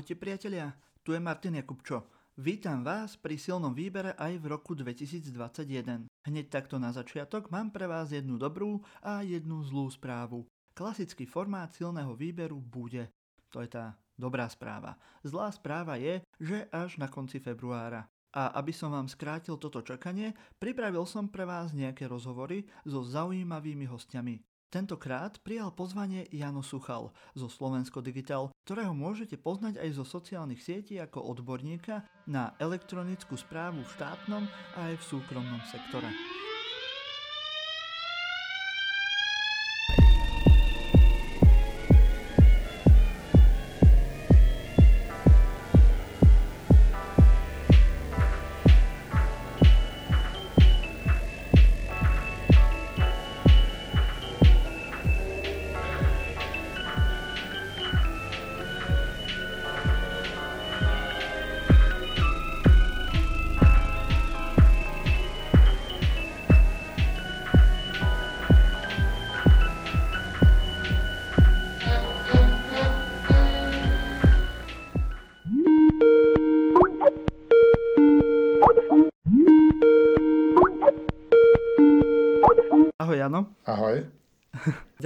Ahojte priatelia, tu je Martin Jakubčo. Vítam vás pri silnom výbere aj v roku 2021. Hneď takto na začiatok mám pre vás jednu dobrú a jednu zlú správu. Klasický formát silného výberu bude. To je tá dobrá správa. Zlá správa je, že až na konci februára. A aby som vám skrátil toto čakanie, pripravil som pre vás nejaké rozhovory so zaujímavými hostiami. Tentokrát prijal pozvanie Jano Suchal zo Slovensko Digital, ktorého môžete poznať aj zo sociálnych sietí ako odborníka na elektronickú správu v štátnom a aj v súkromnom sektore.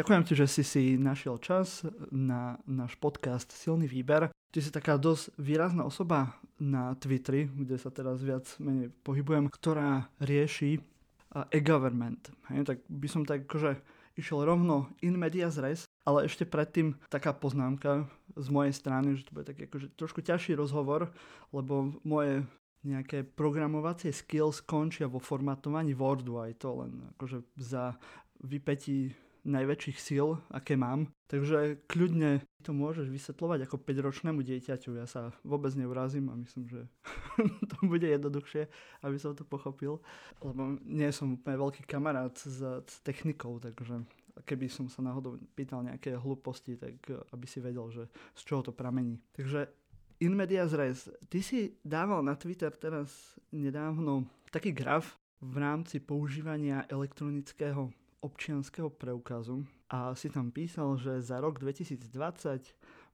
Ďakujem ti, že si si našiel čas na náš podcast Silný výber. Ty si taká dosť výrazná osoba na Twitteri, kde sa teraz viac menej pohybujem, ktorá rieši e-government. Hej, tak by som tak akože išiel rovno in medias res, ale ešte predtým taká poznámka z mojej strany, že to bude taký akože trošku ťažší rozhovor, lebo moje nejaké programovacie skills končia vo formatovaní Wordu aj to len akože za vypetí najväčších síl, aké mám. Takže kľudne to môžeš vysvetľovať ako 5-ročnému dieťaťu. Ja sa vôbec neurazím a myslím, že to bude jednoduchšie, aby som to pochopil. Lebo nie som úplne veľký kamarát s, technikou, takže keby som sa náhodou pýtal nejaké hlúposti, tak aby si vedel, že z čoho to pramení. Takže in medias res. Ty si dával na Twitter teraz nedávno taký graf v rámci používania elektronického občianského preukazu a si tam písal, že za rok 2020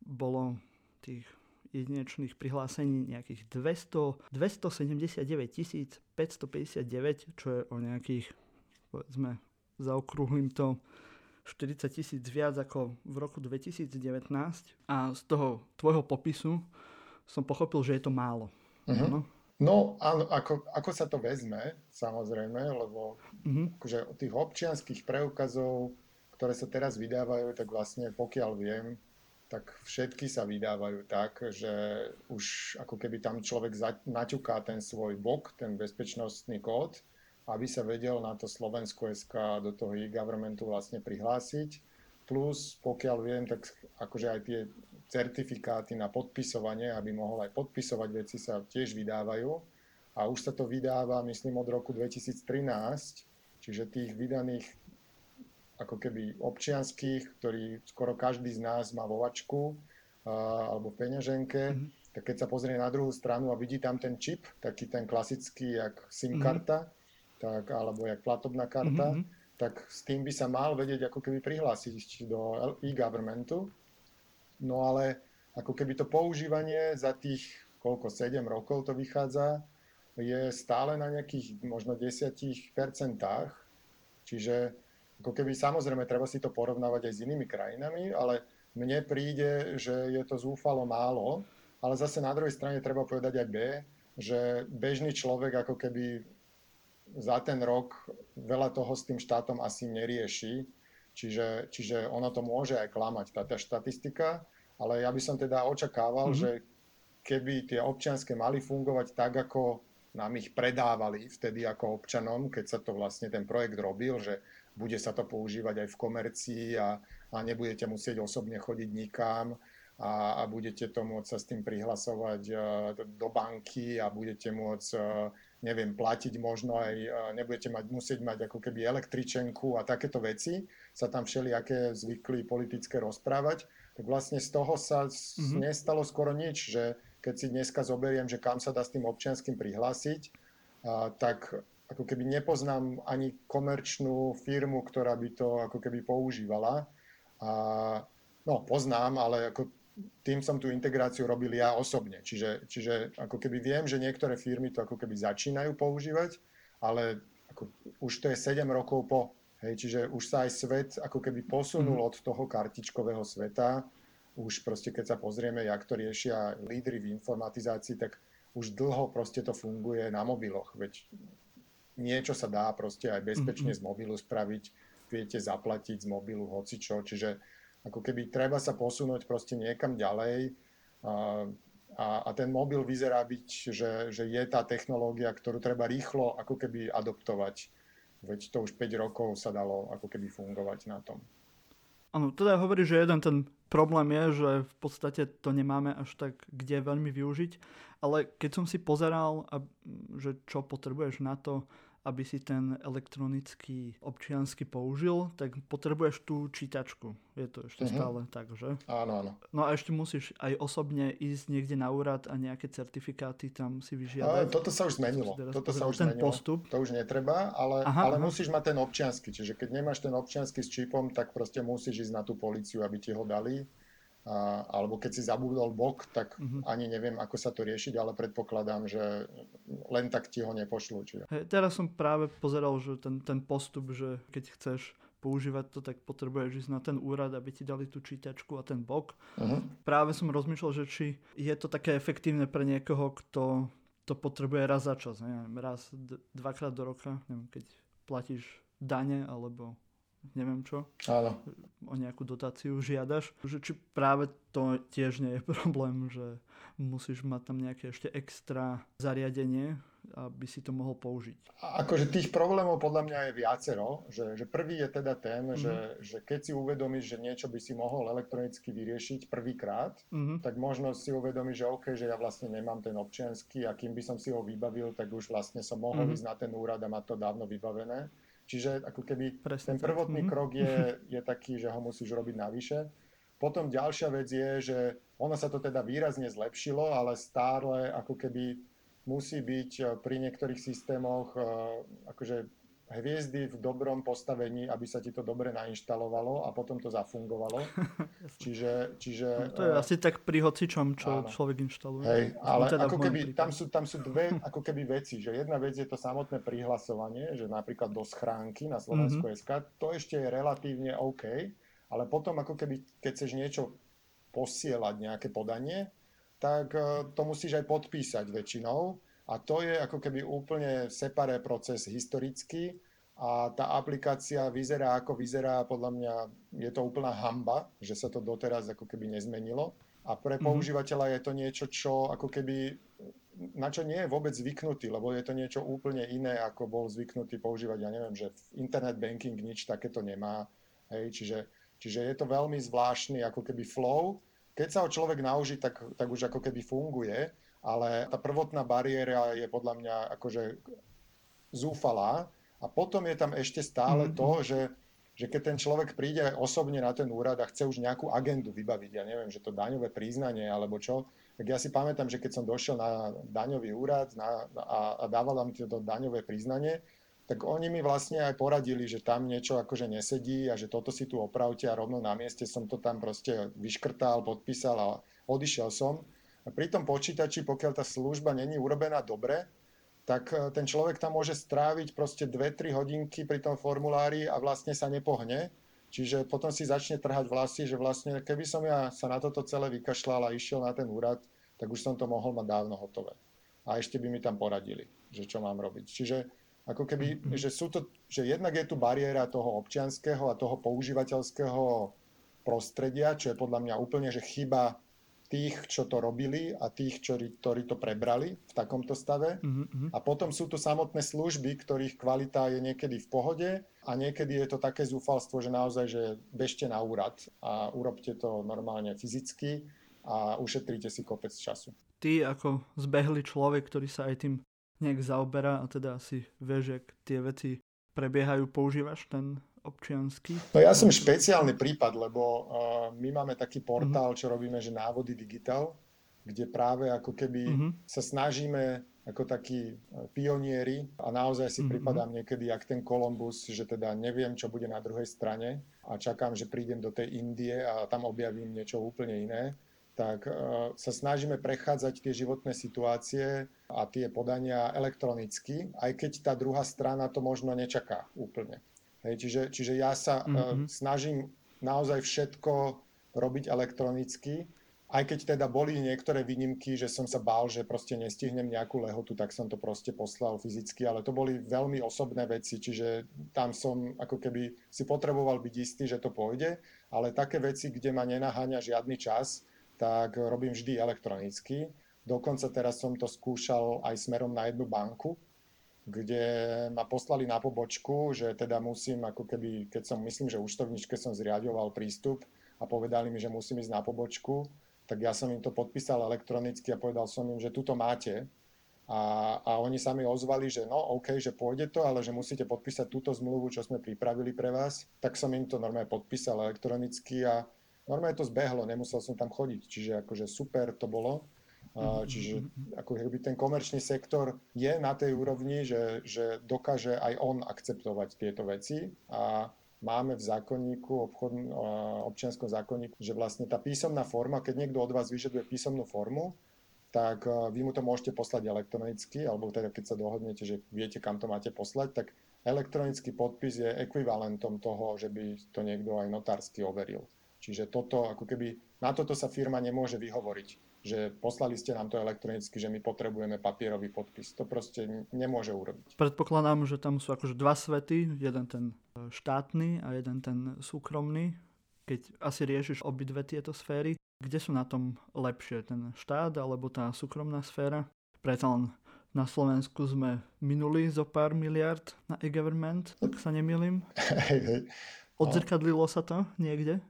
bolo tých jedinečných prihlásení nejakých 200, 279 559, čo je o nejakých, povedzme, zaokrúhlim to, 40 tisíc viac ako v roku 2019 a z toho tvojho popisu som pochopil, že je to málo. Uh-huh. No? No áno, ako, ako sa to vezme, samozrejme, lebo uh-huh. akože tých občianských preukazov, ktoré sa teraz vydávajú, tak vlastne pokiaľ viem, tak všetky sa vydávajú tak, že už ako keby tam človek naťuká ten svoj bok, ten bezpečnostný kód, aby sa vedel na to Slovensko SK do toho e-governmentu vlastne prihlásiť. Plus, pokiaľ viem, tak akože aj tie certifikáty na podpisovanie, aby mohol aj podpisovať veci, sa tiež vydávajú. A už sa to vydáva, myslím, od roku 2013, čiže tých vydaných ako keby občianských, ktorý skoro každý z nás má vo vačku alebo peňaženke, mm-hmm. tak keď sa pozrie na druhú stranu a vidí tam ten čip, taký ten klasický, jak SIM mm-hmm. karta, tak, alebo jak platobná karta, mm-hmm. tak s tým by sa mal vedieť ako keby prihlásiť do e-governmentu No ale ako keby to používanie za tých koľko, 7 rokov to vychádza, je stále na nejakých možno 10%. Čiže ako keby samozrejme treba si to porovnávať aj s inými krajinami, ale mne príde, že je to zúfalo málo, ale zase na druhej strane treba povedať aj B, že bežný človek ako keby za ten rok veľa toho s tým štátom asi nerieši, čiže, čiže ono to môže aj klamať, tá, tá štatistika, ale ja by som teda očakával, mm-hmm. že keby tie občianske mali fungovať tak, ako nám ich predávali vtedy ako občanom, keď sa to vlastne ten projekt robil, že bude sa to používať aj v komercii a, a nebudete musieť osobne chodiť nikam a, a budete to môcť sa s tým prihlasovať uh, do banky a budete môcť, uh, neviem, platiť možno aj, uh, nebudete mať, musieť mať ako keby električenku a takéto veci, sa tam všelijaké zvykli politické rozprávať tak vlastne z toho sa mm-hmm. nestalo skoro nič, že keď si dneska zoberiem, že kam sa dá s tým občianským prihlásiť, a, tak ako keby nepoznám ani komerčnú firmu, ktorá by to ako keby používala. A, no, poznám, ale ako tým som tú integráciu robil ja osobne. Čiže, čiže ako keby viem, že niektoré firmy to ako keby začínajú používať, ale ako, už to je 7 rokov po. Hej, čiže už sa aj svet ako keby posunul mm. od toho kartičkového sveta. Už proste keď sa pozrieme, jak to riešia lídry v informatizácii, tak už dlho proste to funguje na mobiloch. Veď niečo sa dá proste aj bezpečne mm-hmm. z mobilu spraviť, viete zaplatiť z mobilu hocičo, čiže ako keby treba sa posunúť proste niekam ďalej a, a, a ten mobil vyzerá byť, že, že je tá technológia, ktorú treba rýchlo ako keby adoptovať Veď to už 5 rokov sa dalo ako keby fungovať na tom. Áno, teda hovorí, že jeden ten problém je, že v podstate to nemáme až tak kde veľmi využiť, ale keď som si pozeral, že čo potrebuješ na to, aby si ten elektronický občiansky použil, tak potrebuješ tú čítačku. Je to ešte mm-hmm. stále tak, že? Áno, áno. No a ešte musíš aj osobne ísť niekde na úrad a nejaké certifikáty tam si vyžiadať. Ale toto sa už zmenilo. Toto sa už ten zmenilo. postup. To už netreba, ale, aha, ale aha. musíš mať ten občiansky. Čiže keď nemáš ten občiansky s čipom, tak proste musíš ísť na tú policiu, aby ti ho dali a, alebo keď si zabudol bok, tak uh-huh. ani neviem, ako sa to riešiť, ale predpokladám, že len tak ti ho nepošlú. Čiže. Hey, teraz som práve pozeral, že ten, ten postup, že keď chceš používať to, tak potrebuješ ísť na ten úrad, aby ti dali tú čítačku a ten bok. Uh-huh. Práve som rozmýšľal, že či je to také efektívne pre niekoho, kto to potrebuje raz za čas, neviem, raz, d- dvakrát do roka, neviem, keď platíš dane alebo neviem čo, Áno. o nejakú dotáciu žiadaš, že či práve to tiež nie je problém, že musíš mať tam nejaké ešte extra zariadenie, aby si to mohol použiť. Akože tých problémov podľa mňa je viacero, že, že prvý je teda ten, mm-hmm. že, že keď si uvedomíš, že niečo by si mohol elektronicky vyriešiť prvýkrát, mm-hmm. tak možno si uvedomíš, že OK, že ja vlastne nemám ten občiansky a kým by som si ho vybavil, tak už vlastne som mohol mm-hmm. ísť na ten úrad a mať to dávno vybavené. Čiže ako keby Presne ten prvotný tak. krok je, je taký, že ho musíš robiť navyše. Potom ďalšia vec je, že ono sa to teda výrazne zlepšilo, ale stále ako keby musí byť pri niektorých systémoch eh, akože hviezdy v dobrom postavení, aby sa ti to dobre nainštalovalo a potom to zafungovalo. čiže, čiže, no, to je uh, asi tak pri hocičom, čo áno. človek inštaluje. Hej, ale teda ako keby, tam sú, tam sú dve ako keby veci, že jedna vec je to samotné prihlasovanie, že napríklad do schránky na Slovensku mm-hmm. SK, to ešte je relatívne OK, ale potom ako keby, keď chceš niečo posielať, nejaké podanie, tak uh, to musíš aj podpísať väčšinou a to je ako keby úplne separé proces historický a tá aplikácia vyzerá ako vyzerá, podľa mňa je to úplná hamba, že sa to doteraz ako keby nezmenilo. A pre mm-hmm. používateľa je to niečo, čo ako keby na čo nie je vôbec zvyknutý, lebo je to niečo úplne iné, ako bol zvyknutý používať, ja neviem, že internet banking nič takéto nemá. Hej, čiže, čiže je to veľmi zvláštny ako keby flow. Keď sa ho človek nauží, tak, tak už ako keby funguje ale tá prvotná bariéra je podľa mňa akože zúfalá. A potom je tam ešte stále mm-hmm. to, že, že keď ten človek príde osobne na ten úrad a chce už nejakú agendu vybaviť, ja neviem, že to daňové priznanie alebo čo, tak ja si pamätám, že keď som došiel na daňový úrad na, a, a dával tam to daňové priznanie, tak oni mi vlastne aj poradili, že tam niečo akože nesedí a že toto si tu opravte a rovno na mieste som to tam proste vyškrtal, podpísal a odišiel som. A pri tom počítači, pokiaľ tá služba není urobená dobre, tak e, ten človek tam môže stráviť proste 2-3 hodinky pri tom formulári a vlastne sa nepohne. Čiže potom si začne trhať vlasy, že vlastne keby som ja sa na toto celé vykašľal a išiel na ten úrad, tak už som to mohol mať dávno hotové. A ešte by mi tam poradili, že čo mám robiť. Čiže ako keby, mm-hmm. že sú to, že jednak je tu bariéra toho občianského a toho používateľského prostredia, čo je podľa mňa úplne, že chyba tých, čo to robili a tých, ktorí, to prebrali v takomto stave. Mm-hmm. A potom sú tu samotné služby, ktorých kvalita je niekedy v pohode a niekedy je to také zúfalstvo, že naozaj, že bežte na úrad a urobte to normálne fyzicky a ušetríte si kopec času. Ty ako zbehlý človek, ktorý sa aj tým nejak zaoberá a teda si vieš, jak tie veci prebiehajú, používaš ten občiansky? No ja som špeciálny prípad, lebo uh, my máme taký portál, čo robíme, že návody digital, kde práve ako keby uh-huh. sa snažíme ako takí uh, pionieri a naozaj si uh-huh. pripadám niekedy jak ten Kolumbus, že teda neviem, čo bude na druhej strane a čakám, že prídem do tej Indie a tam objavím niečo úplne iné tak uh, sa snažíme prechádzať tie životné situácie a tie podania elektronicky, aj keď tá druhá strana to možno nečaká úplne. Hej, čiže, čiže ja sa mm-hmm. uh, snažím naozaj všetko robiť elektronicky, aj keď teda boli niektoré výnimky, že som sa bál, že proste nestihnem nejakú lehotu, tak som to proste poslal fyzicky, ale to boli veľmi osobné veci, čiže tam som ako keby si potreboval byť istý, že to pôjde, ale také veci, kde ma nenaháňa žiadny čas, tak robím vždy elektronicky. Dokonca teraz som to skúšal aj smerom na jednu banku, kde ma poslali na pobočku, že teda musím, ako keby, keď som, myslím, že účtovničke som zriadoval prístup a povedali mi, že musím ísť na pobočku, tak ja som im to podpísal elektronicky a povedal som im, že tuto máte. A, a oni sa mi ozvali, že no OK, že pôjde to, ale že musíte podpísať túto zmluvu, čo sme pripravili pre vás. Tak som im to normálne podpísal elektronicky a normálne to zbehlo, nemusel som tam chodiť. Čiže akože super to bolo. Čiže ako keby ten komerčný sektor je na tej úrovni, že, že dokáže aj on akceptovať tieto veci a máme v zákonníku, obchod, občianskom zákonníku, že vlastne tá písomná forma, keď niekto od vás vyžaduje písomnú formu, tak vy mu to môžete poslať elektronicky, alebo teda keď sa dohodnete, že viete, kam to máte poslať, tak elektronický podpis je ekvivalentom toho, že by to niekto aj notársky overil. Čiže toto, ako keby, na toto sa firma nemôže vyhovoriť že poslali ste nám to elektronicky, že my potrebujeme papierový podpis. To proste nemôže urobiť. Predpokladám, že tam sú akože dva svety, jeden ten e, štátny a jeden ten súkromný. Keď asi riešiš obidve tieto sféry, kde sú na tom lepšie, ten štát alebo tá súkromná sféra? Preto len na Slovensku sme minuli zo pár miliard na e-government, ak sa nemýlim. Odzrkadlilo sa to niekde?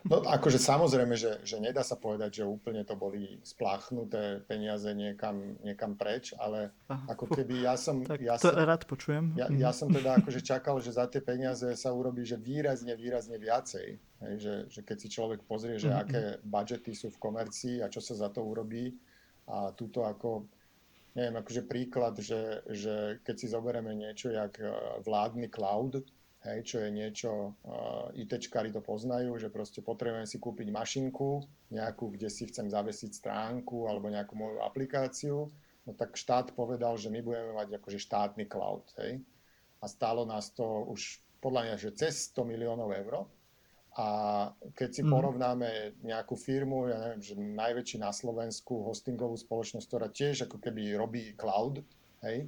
No akože samozrejme, že, že nedá sa povedať, že úplne to boli spláchnuté peniaze niekam, niekam preč, ale Aha, ako keby ja som... Tak ja to som, rád počujem. Ja, ja mhm. som teda akože čakal, že za tie peniaze sa urobí, že výrazne, výrazne viacej. Hej, že, že keď si človek pozrie, že mm-hmm. aké budžety sú v komercii a čo sa za to urobí a túto ako neviem, akože príklad, že, že keď si zoberieme niečo jak eh, vládny cloud, hej, čo je niečo, uh, ITčkári to poznajú, že proste potrebujem si kúpiť mašinku, nejakú, kde si chcem zavesiť stránku alebo nejakú moju aplikáciu, no tak štát povedal, že my budeme mať akože štátny cloud, hej. A stálo nás to už podľa mňa, že cez 100 miliónov eur. A keď si mm. porovnáme nejakú firmu, ja neviem, že najväčší na Slovensku hostingovú spoločnosť, ktorá tiež ako keby robí cloud, hej,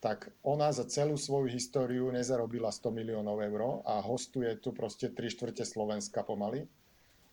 tak ona za celú svoju históriu nezarobila 100 miliónov eur a hostuje tu proste 3 štvrte Slovenska pomaly.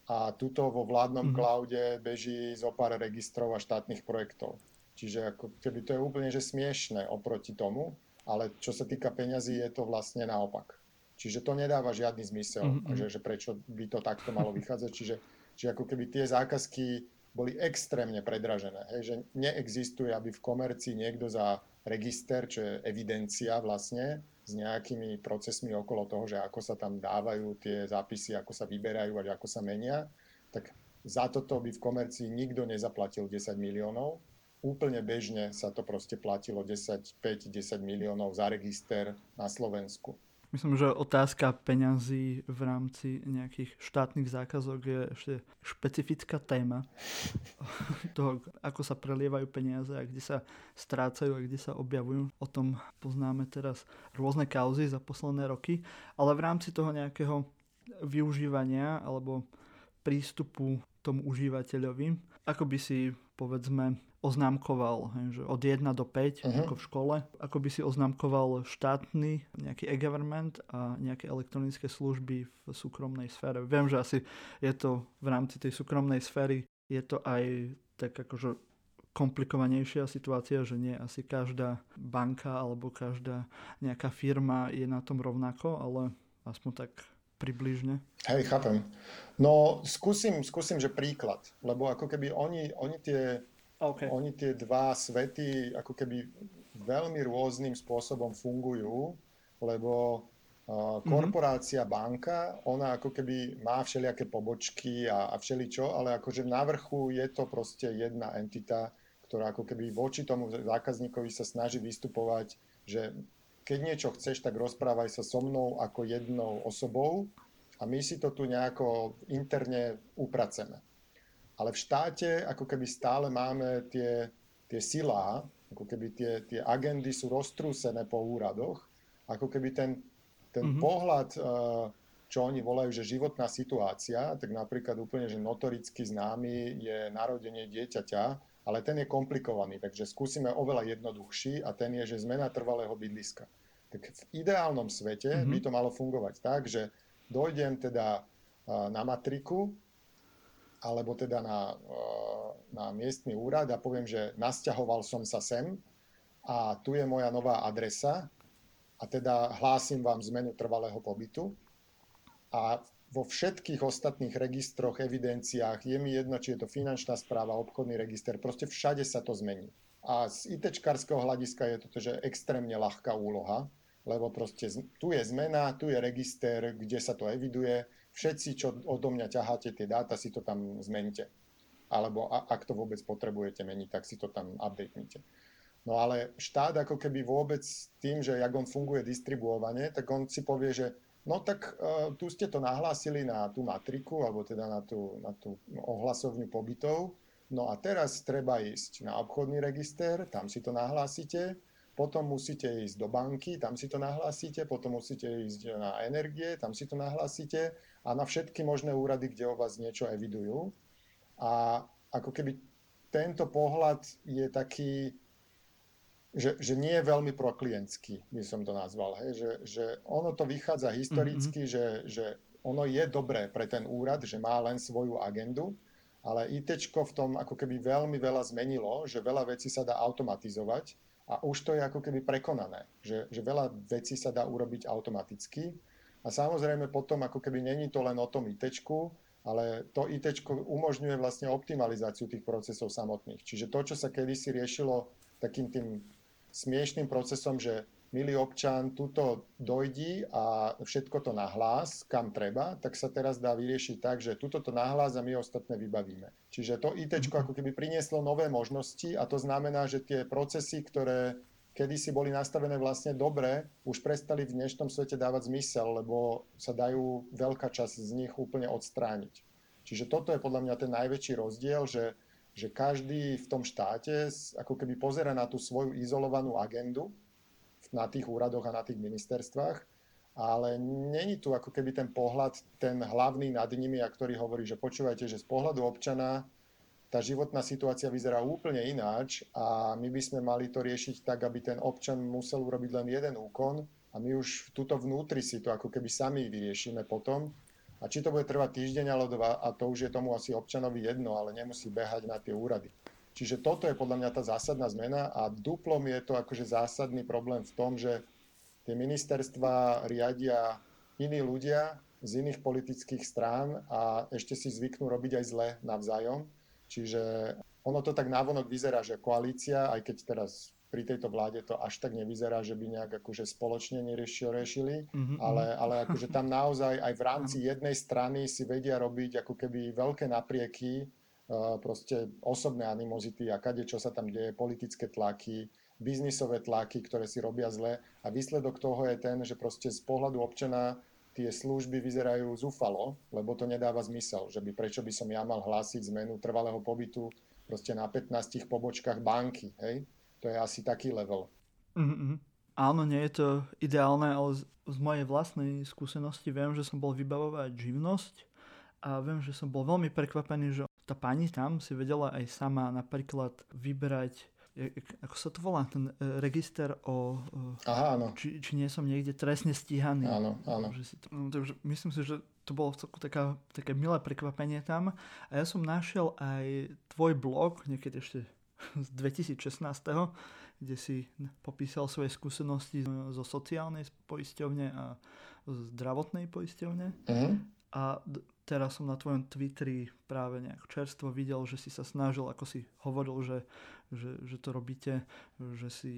A tuto vo vládnom mm-hmm. cloude beží zo pár registrov a štátnych projektov. Čiže ako keby to je úplne že smiešne oproti tomu, ale čo sa týka peňazí, je to vlastne naopak. Čiže to nedáva žiadny zmysel, mm-hmm. že, že prečo by to takto malo vychádzať. Čiže, čiže ako keby tie zákazky boli extrémne predražené. Hej, že neexistuje, aby v komercii niekto za register, čo je evidencia vlastne s nejakými procesmi okolo toho, že ako sa tam dávajú tie zápisy, ako sa vyberajú a ako sa menia, tak za toto by v komercii nikto nezaplatil 10 miliónov. Úplne bežne sa to proste platilo 10, 5, 10 miliónov za register na Slovensku. Myslím, že otázka peňazí v rámci nejakých štátnych zákazok je ešte špecifická téma toho, ako sa prelievajú peniaze a kde sa strácajú a kde sa objavujú. O tom poznáme teraz rôzne kauzy za posledné roky, ale v rámci toho nejakého využívania alebo prístupu tomu užívateľovi, ako by si povedzme oznámkoval, hej, že od 1 do 5 uh-huh. Mhm. ako v škole, ako by si oznámkoval štátny nejaký e-government a nejaké elektronické služby v súkromnej sfére. Viem, že asi je to v rámci tej súkromnej sféry, je to aj tak akože komplikovanejšia situácia, že nie asi každá banka alebo každá nejaká firma je na tom rovnako, ale aspoň tak približne. Hej, chápem. No skúsim, skúsim, že príklad, lebo ako keby oni, oni tie Okay. Oni tie dva svety ako keby veľmi rôznym spôsobom fungujú, lebo uh, korporácia, mm-hmm. banka, ona ako keby má všelijaké pobočky a, a všeličo, ale akože na vrchu je to proste jedna entita, ktorá ako keby voči tomu zákazníkovi sa snaží vystupovať, že keď niečo chceš, tak rozprávaj sa so mnou ako jednou osobou a my si to tu nejako interne upraceme. Ale v štáte ako keby stále máme tie, tie silá, ako keby tie, tie agendy sú roztrúsené po úradoch, ako keby ten, ten mm-hmm. pohľad, eh, čo oni volajú, že životná situácia, tak napríklad úplne, že notoricky známy je narodenie dieťaťa, ale ten je komplikovaný, takže skúsime oveľa jednoduchší a ten je, že zmena trvalého bydliska. Tak v ideálnom svete mm-hmm. by to malo fungovať tak, že dojdem teda eh, na matriku, alebo teda na, eh, na miestny úrad a poviem, že nasťahoval som sa sem a tu je moja nová adresa a teda hlásim vám zmenu trvalého pobytu a vo všetkých ostatných registroch, evidenciách, je mi jedno, či je to finančná správa, obchodný register, proste všade sa to zmení. A z ITčkarského hľadiska je toto, že extrémne ľahká úloha, lebo proste tu je zmena, tu je register, kde sa to eviduje, všetci, čo odo mňa ťaháte tie dáta, si to tam zmente. Alebo a, ak to vôbec potrebujete meniť, tak si to tam updatenite. No ale štát ako keby vôbec tým, že jak on funguje distribuovane, tak on si povie, že no tak uh, tu ste to nahlásili na tú matriku, alebo teda na tú, na tú ohlasovňu pobytov, no a teraz treba ísť na obchodný register, tam si to nahlásite, potom musíte ísť do banky, tam si to nahlásite, potom musíte ísť na energie, tam si to nahlásite a na všetky možné úrady, kde o vás niečo evidujú. A ako keby tento pohľad je taký, že, že nie je veľmi proklientský, by som to nazval. Hej? Že, že ono to vychádza historicky, mm-hmm. že, že ono je dobré pre ten úrad, že má len svoju agendu, ale IT v tom ako keby veľmi veľa zmenilo, že veľa vecí sa dá automatizovať a už to je ako keby prekonané, že, že veľa vecí sa dá urobiť automaticky a samozrejme potom ako keby není to len o tom IT, ale to IT umožňuje vlastne optimalizáciu tých procesov samotných. Čiže to, čo sa kedysi riešilo takým tým smiešným procesom, že milý občan, tuto dojdi a všetko to nahlás, kam treba, tak sa teraz dá vyriešiť tak, že tuto to nahlás a my ostatné vybavíme. Čiže to IT ako keby prinieslo nové možnosti a to znamená, že tie procesy, ktoré kedysi boli nastavené vlastne dobre, už prestali v dnešnom svete dávať zmysel, lebo sa dajú veľká časť z nich úplne odstrániť. Čiže toto je podľa mňa ten najväčší rozdiel, že, že každý v tom štáte ako keby pozera na tú svoju izolovanú agendu na tých úradoch a na tých ministerstvách, ale není tu ako keby ten pohľad, ten hlavný nad nimi, a ktorý hovorí, že počúvajte, že z pohľadu občana tá životná situácia vyzerá úplne ináč a my by sme mali to riešiť tak, aby ten občan musel urobiť len jeden úkon a my už tuto vnútri si to ako keby sami vyriešime potom. A či to bude trvať týždeň alebo dva, a to už je tomu asi občanovi jedno, ale nemusí behať na tie úrady. Čiže toto je podľa mňa tá zásadná zmena a duplom je to akože zásadný problém v tom, že tie ministerstva riadia iní ľudia z iných politických strán a ešte si zvyknú robiť aj zle navzájom. Čiže ono to tak návonok vyzerá, že koalícia, aj keď teraz pri tejto vláde to až tak nevyzerá, že by nejak akože spoločne neriešili, riešili, mm-hmm. ale, ale akože tam naozaj aj v rámci jednej strany si vedia robiť ako keby veľké naprieky proste osobné animozity a kade, čo sa tam deje, politické tlaky, biznisové tlaky, ktoré si robia zle a výsledok toho je ten, že proste z pohľadu občana tie služby vyzerajú zúfalo, lebo to nedáva zmysel, že by prečo by som ja mal hlásiť zmenu trvalého pobytu proste na 15 pobočkách banky, hej? To je asi taký level. Mm-hmm. Áno, nie je to ideálne, ale z, z mojej vlastnej skúsenosti viem, že som bol vybavovať živnosť a viem, že som bol veľmi prekvapený, že tá pani tam si vedela aj sama napríklad vybrať ako sa to volá, ten e, register o... Aha, áno. Či, či nie som niekde trestne stíhaný. Áno, áno. Že si to, no, takže myslím si, že to bolo celku taká, také milé prekvapenie tam. A ja som našiel aj tvoj blog, niekedy ešte z 2016 kde si popísal svoje skúsenosti zo sociálnej poisťovne a zdravotnej poisťovne. Uh-huh. A teraz som na tvojom Twitteri práve nejak čerstvo videl, že si sa snažil, ako si hovoril, že, že, že to robíte, že si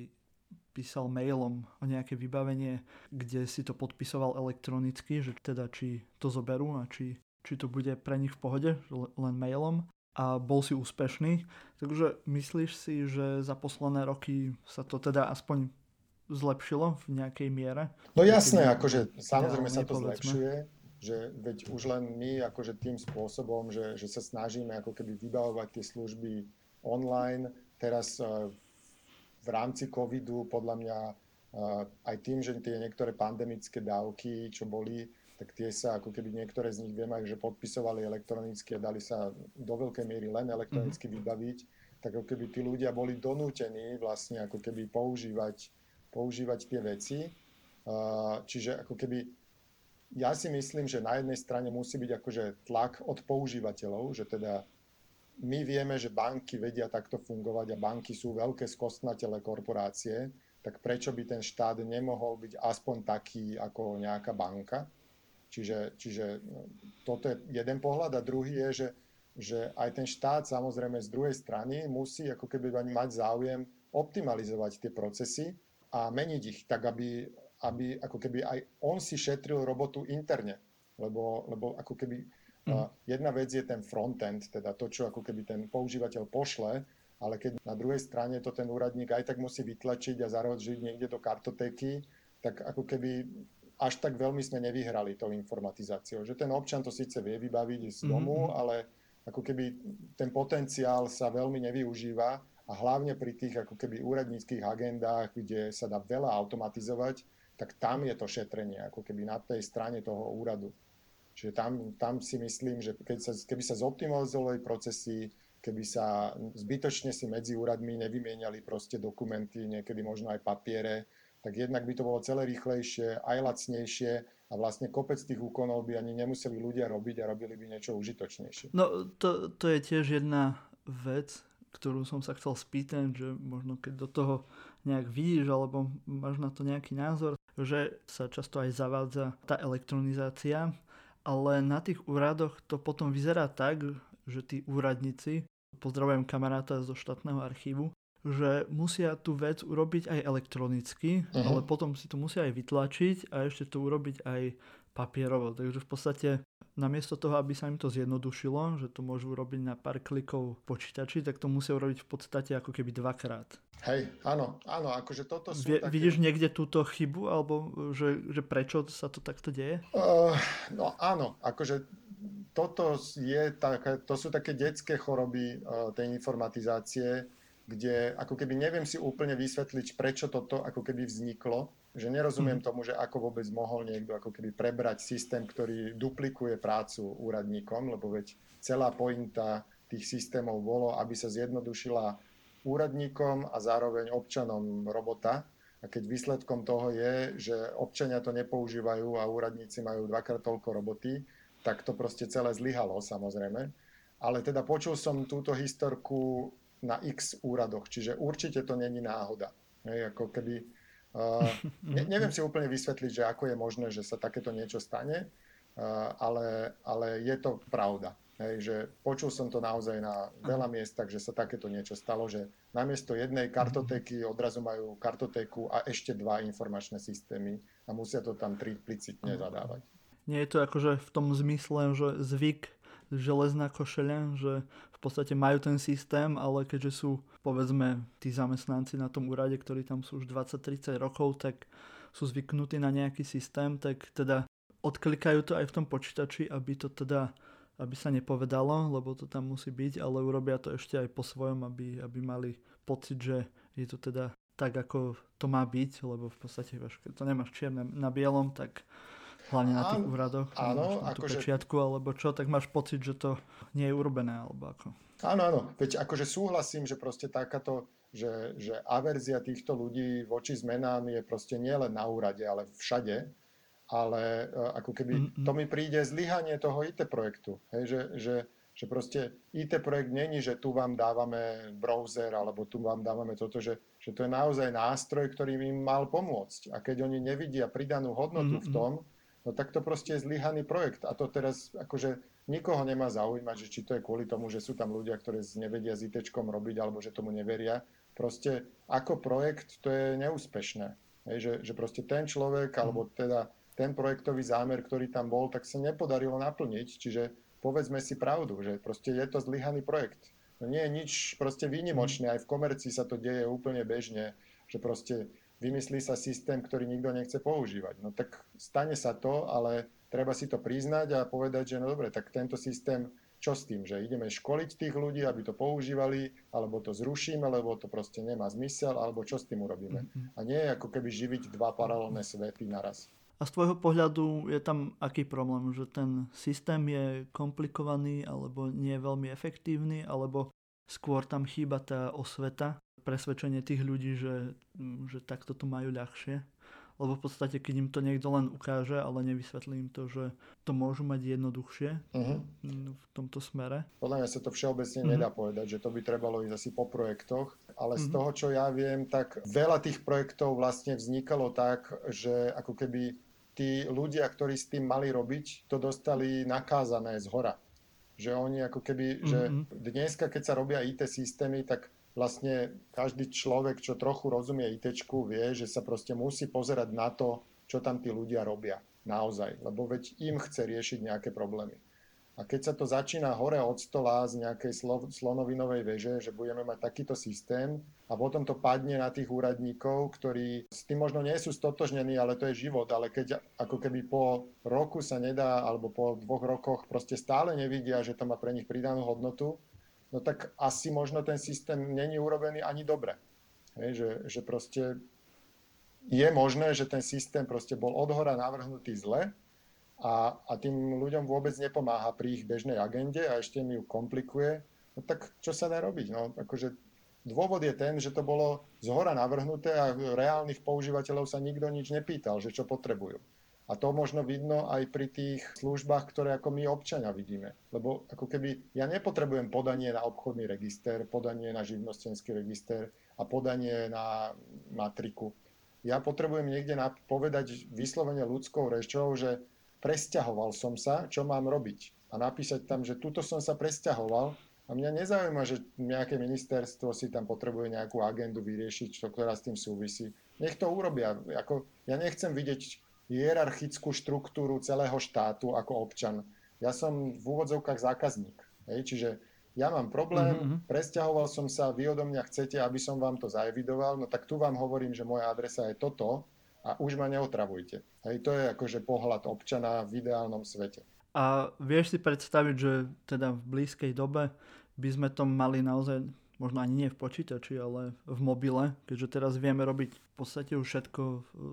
písal mailom o nejaké vybavenie, kde si to podpisoval elektronicky, že teda či to zoberú a či, či to bude pre nich v pohode, len mailom a bol si úspešný. Takže myslíš si, že za posledné roky sa to teda aspoň zlepšilo v nejakej miere? No jasné, akože samozrejme sa to zlepšuje že veď už len my akože tým spôsobom, že, že sa snažíme ako keby vybavovať tie služby online, teraz uh, v rámci covidu podľa mňa uh, aj tým, že tie niektoré pandemické dávky, čo boli, tak tie sa ako keby niektoré z nich viem aj, že podpisovali elektronicky a dali sa do veľkej miery len elektronicky mm-hmm. vybaviť, tak ako keby tí ľudia boli donútení vlastne ako keby používať, používať tie veci. Uh, čiže ako keby ja si myslím, že na jednej strane musí byť akože tlak od používateľov, že teda my vieme, že banky vedia takto fungovať a banky sú veľké skostnatele korporácie, tak prečo by ten štát nemohol byť aspoň taký ako nejaká banka? Čiže, čiže no, toto je jeden pohľad a druhý je, že, že aj ten štát samozrejme z druhej strany musí ako keby mať záujem optimalizovať tie procesy a meniť ich tak, aby, aby ako keby aj on si šetril robotu interne. Lebo, lebo ako keby mm. jedna vec je ten frontend, teda to, čo ako keby ten používateľ pošle, ale keď na druhej strane to ten úradník aj tak musí vytlačiť a zarožiť niekde do kartotéky, tak ako keby až tak veľmi sme nevyhrali tou informatizáciou. Že ten občan to síce vie vybaviť z mhm, domu, mm-hmm. ale ako keby ten potenciál sa veľmi nevyužíva a hlavne pri tých ako keby úradníckých agendách, kde sa dá veľa automatizovať, tak tam je to šetrenie, ako keby na tej strane toho úradu. Čiže tam, tam si myslím, že keď sa, keby sa zoptimalizovali procesy, keby sa zbytočne si medzi úradmi nevymieniali proste dokumenty, niekedy možno aj papiere, tak jednak by to bolo celé rýchlejšie, aj lacnejšie a vlastne kopec tých úkonov by ani nemuseli ľudia robiť a robili by niečo užitočnejšie. No to, to je tiež jedna vec, ktorú som sa chcel spýtať, že možno keď do toho nejak vidíš alebo máš na to nejaký názor, že sa často aj zavádza tá elektronizácia, ale na tých úradoch to potom vyzerá tak, že tí úradníci, pozdravujem kamaráta zo štátneho archívu, že musia tú vec urobiť aj elektronicky, uh-huh. ale potom si to musia aj vytlačiť a ešte to urobiť aj papierovo. Takže v podstate namiesto toho, aby sa im to zjednodušilo, že to môžu urobiť na pár klikov počítači, tak to musia urobiť v podstate ako keby dvakrát. Hej, áno, áno, akože toto sú Vie, také... Vidíš niekde túto chybu, alebo že, že prečo sa to takto deje? Uh, no áno, akože toto je také, to sú také detské choroby uh, tej informatizácie, kde ako keby neviem si úplne vysvetliť, prečo toto ako keby vzniklo, že nerozumiem mm. tomu, že ako vôbec mohol niekto ako keby prebrať systém, ktorý duplikuje prácu úradníkom, lebo veď celá pointa tých systémov bolo, aby sa zjednodušila úradníkom a zároveň občanom robota. A keď výsledkom toho je, že občania to nepoužívajú a úradníci majú dvakrát toľko roboty, tak to proste celé zlyhalo samozrejme. Ale teda počul som túto historku na x úradoch, čiže určite to není náhoda. Hej, ako keby, uh, ne, neviem si úplne vysvetliť, že ako je možné, že sa takéto niečo stane, uh, ale, ale je to pravda. Hej, že počul som to naozaj na veľa miestach, že sa takéto niečo stalo, že namiesto jednej kartotéky odrazu majú kartotéku a ešte dva informačné systémy a musia to tam triplicitne zadávať. Nie je to akože v tom zmysle, že zvyk železná košeľa, že v podstate majú ten systém, ale keďže sú povedzme tí zamestnanci na tom úrade, ktorí tam sú už 20-30 rokov, tak sú zvyknutí na nejaký systém, tak teda odklikajú to aj v tom počítači, aby to teda aby sa nepovedalo, lebo to tam musí byť, ale urobia to ešte aj po svojom, aby, aby mali pocit, že je to teda tak, ako to má byť, lebo v podstate, keď to nemáš čierne na bielom, tak Hlavne na tých úradoch, áno, akože... pečiatku alebo čo, tak máš pocit, že to nie je urobené, alebo ako. Áno, áno, veď akože súhlasím, že proste takáto, že, že averzia týchto ľudí voči zmenám je proste nielen na úrade, ale všade, ale e, ako keby mm-hmm. to mi príde zlyhanie toho IT projektu, hej, že, že, že proste IT projekt není, že tu vám dávame browser alebo tu vám dávame toto, že, že to je naozaj nástroj, ktorý im mal pomôcť. A keď oni nevidia pridanú hodnotu mm-hmm. v tom, no tak to proste je zlyhaný projekt. A to teraz akože nikoho nemá zaujímať, že či to je kvôli tomu, že sú tam ľudia, ktorí nevedia s IT robiť alebo že tomu neveria. Proste ako projekt to je neúspešné. Hej, že, že proste ten človek, mhm. alebo teda ten projektový zámer, ktorý tam bol, tak sa nepodarilo naplniť. Čiže povedzme si pravdu, že proste je to zlyhaný projekt. No nie je nič proste výnimočné, mhm. aj v komercii sa to deje úplne bežne, že proste vymyslí sa systém, ktorý nikto nechce používať. No tak stane sa to, ale treba si to priznať a povedať, že no dobre, tak tento systém čo s tým, že ideme školiť tých ľudí, aby to používali, alebo to zrušíme, lebo to proste nemá zmysel, alebo čo s tým urobíme. Mm-hmm. A nie ako keby živiť dva paralelné svety naraz. A z tvojho pohľadu je tam aký problém, že ten systém je komplikovaný, alebo nie je veľmi efektívny, alebo skôr tam chýba tá osveta, presvedčenie tých ľudí, že, že takto to majú ľahšie? lebo v podstate, keď im to niekto len ukáže, ale nevysvetlí im to, že to môžu mať jednoduchšie uh-huh. v tomto smere. Podľa mňa sa to všeobecne uh-huh. nedá povedať, že to by trebalo ísť asi po projektoch, ale uh-huh. z toho, čo ja viem, tak veľa tých projektov vlastne vznikalo tak, že ako keby tí ľudia, ktorí s tým mali robiť, to dostali nakázané z hora. Že oni ako keby, uh-huh. že dneska, keď sa robia IT systémy, tak vlastne každý človek, čo trochu rozumie IT, vie, že sa proste musí pozerať na to, čo tam tí ľudia robia. Naozaj. Lebo veď im chce riešiť nejaké problémy. A keď sa to začína hore od stola z nejakej slonovinovej veže, že budeme mať takýto systém a potom to padne na tých úradníkov, ktorí s tým možno nie sú stotožnení, ale to je život. Ale keď ako keby po roku sa nedá, alebo po dvoch rokoch proste stále nevidia, že to má pre nich pridanú hodnotu, no tak asi možno ten systém není urobený ani dobre. Hej, že, že proste je možné, že ten systém proste bol odhora navrhnutý zle a, a tým ľuďom vôbec nepomáha pri ich bežnej agende a ešte mi ju komplikuje. No tak čo sa dá robiť? No, akože dôvod je ten, že to bolo zhora navrhnuté a reálnych používateľov sa nikto nič nepýtal, že čo potrebujú. A to možno vidno aj pri tých službách, ktoré ako my občania vidíme. Lebo ako keby ja nepotrebujem podanie na obchodný register, podanie na živnostenský register a podanie na matriku. Ja potrebujem niekde povedať vyslovene ľudskou rečou, že presťahoval som sa, čo mám robiť. A napísať tam, že tuto som sa presťahoval a mňa nezaujíma, že nejaké ministerstvo si tam potrebuje nejakú agendu vyriešiť, čo, ktorá s tým súvisí. Nech to urobia. Ako, ja nechcem vidieť hierarchickú štruktúru celého štátu ako občan. Ja som v úvodzovkách zákazník. Hej? Čiže ja mám problém, mm-hmm. presťahoval som sa, vy odo mňa chcete, aby som vám to zaevidoval, no tak tu vám hovorím, že moja adresa je toto a už ma neotravujte. Hej, to je akože pohľad občana v ideálnom svete. A vieš si predstaviť, že teda v blízkej dobe by sme to mali naozaj možno ani nie v počítači, ale v mobile, keďže teraz vieme robiť v podstate už všetko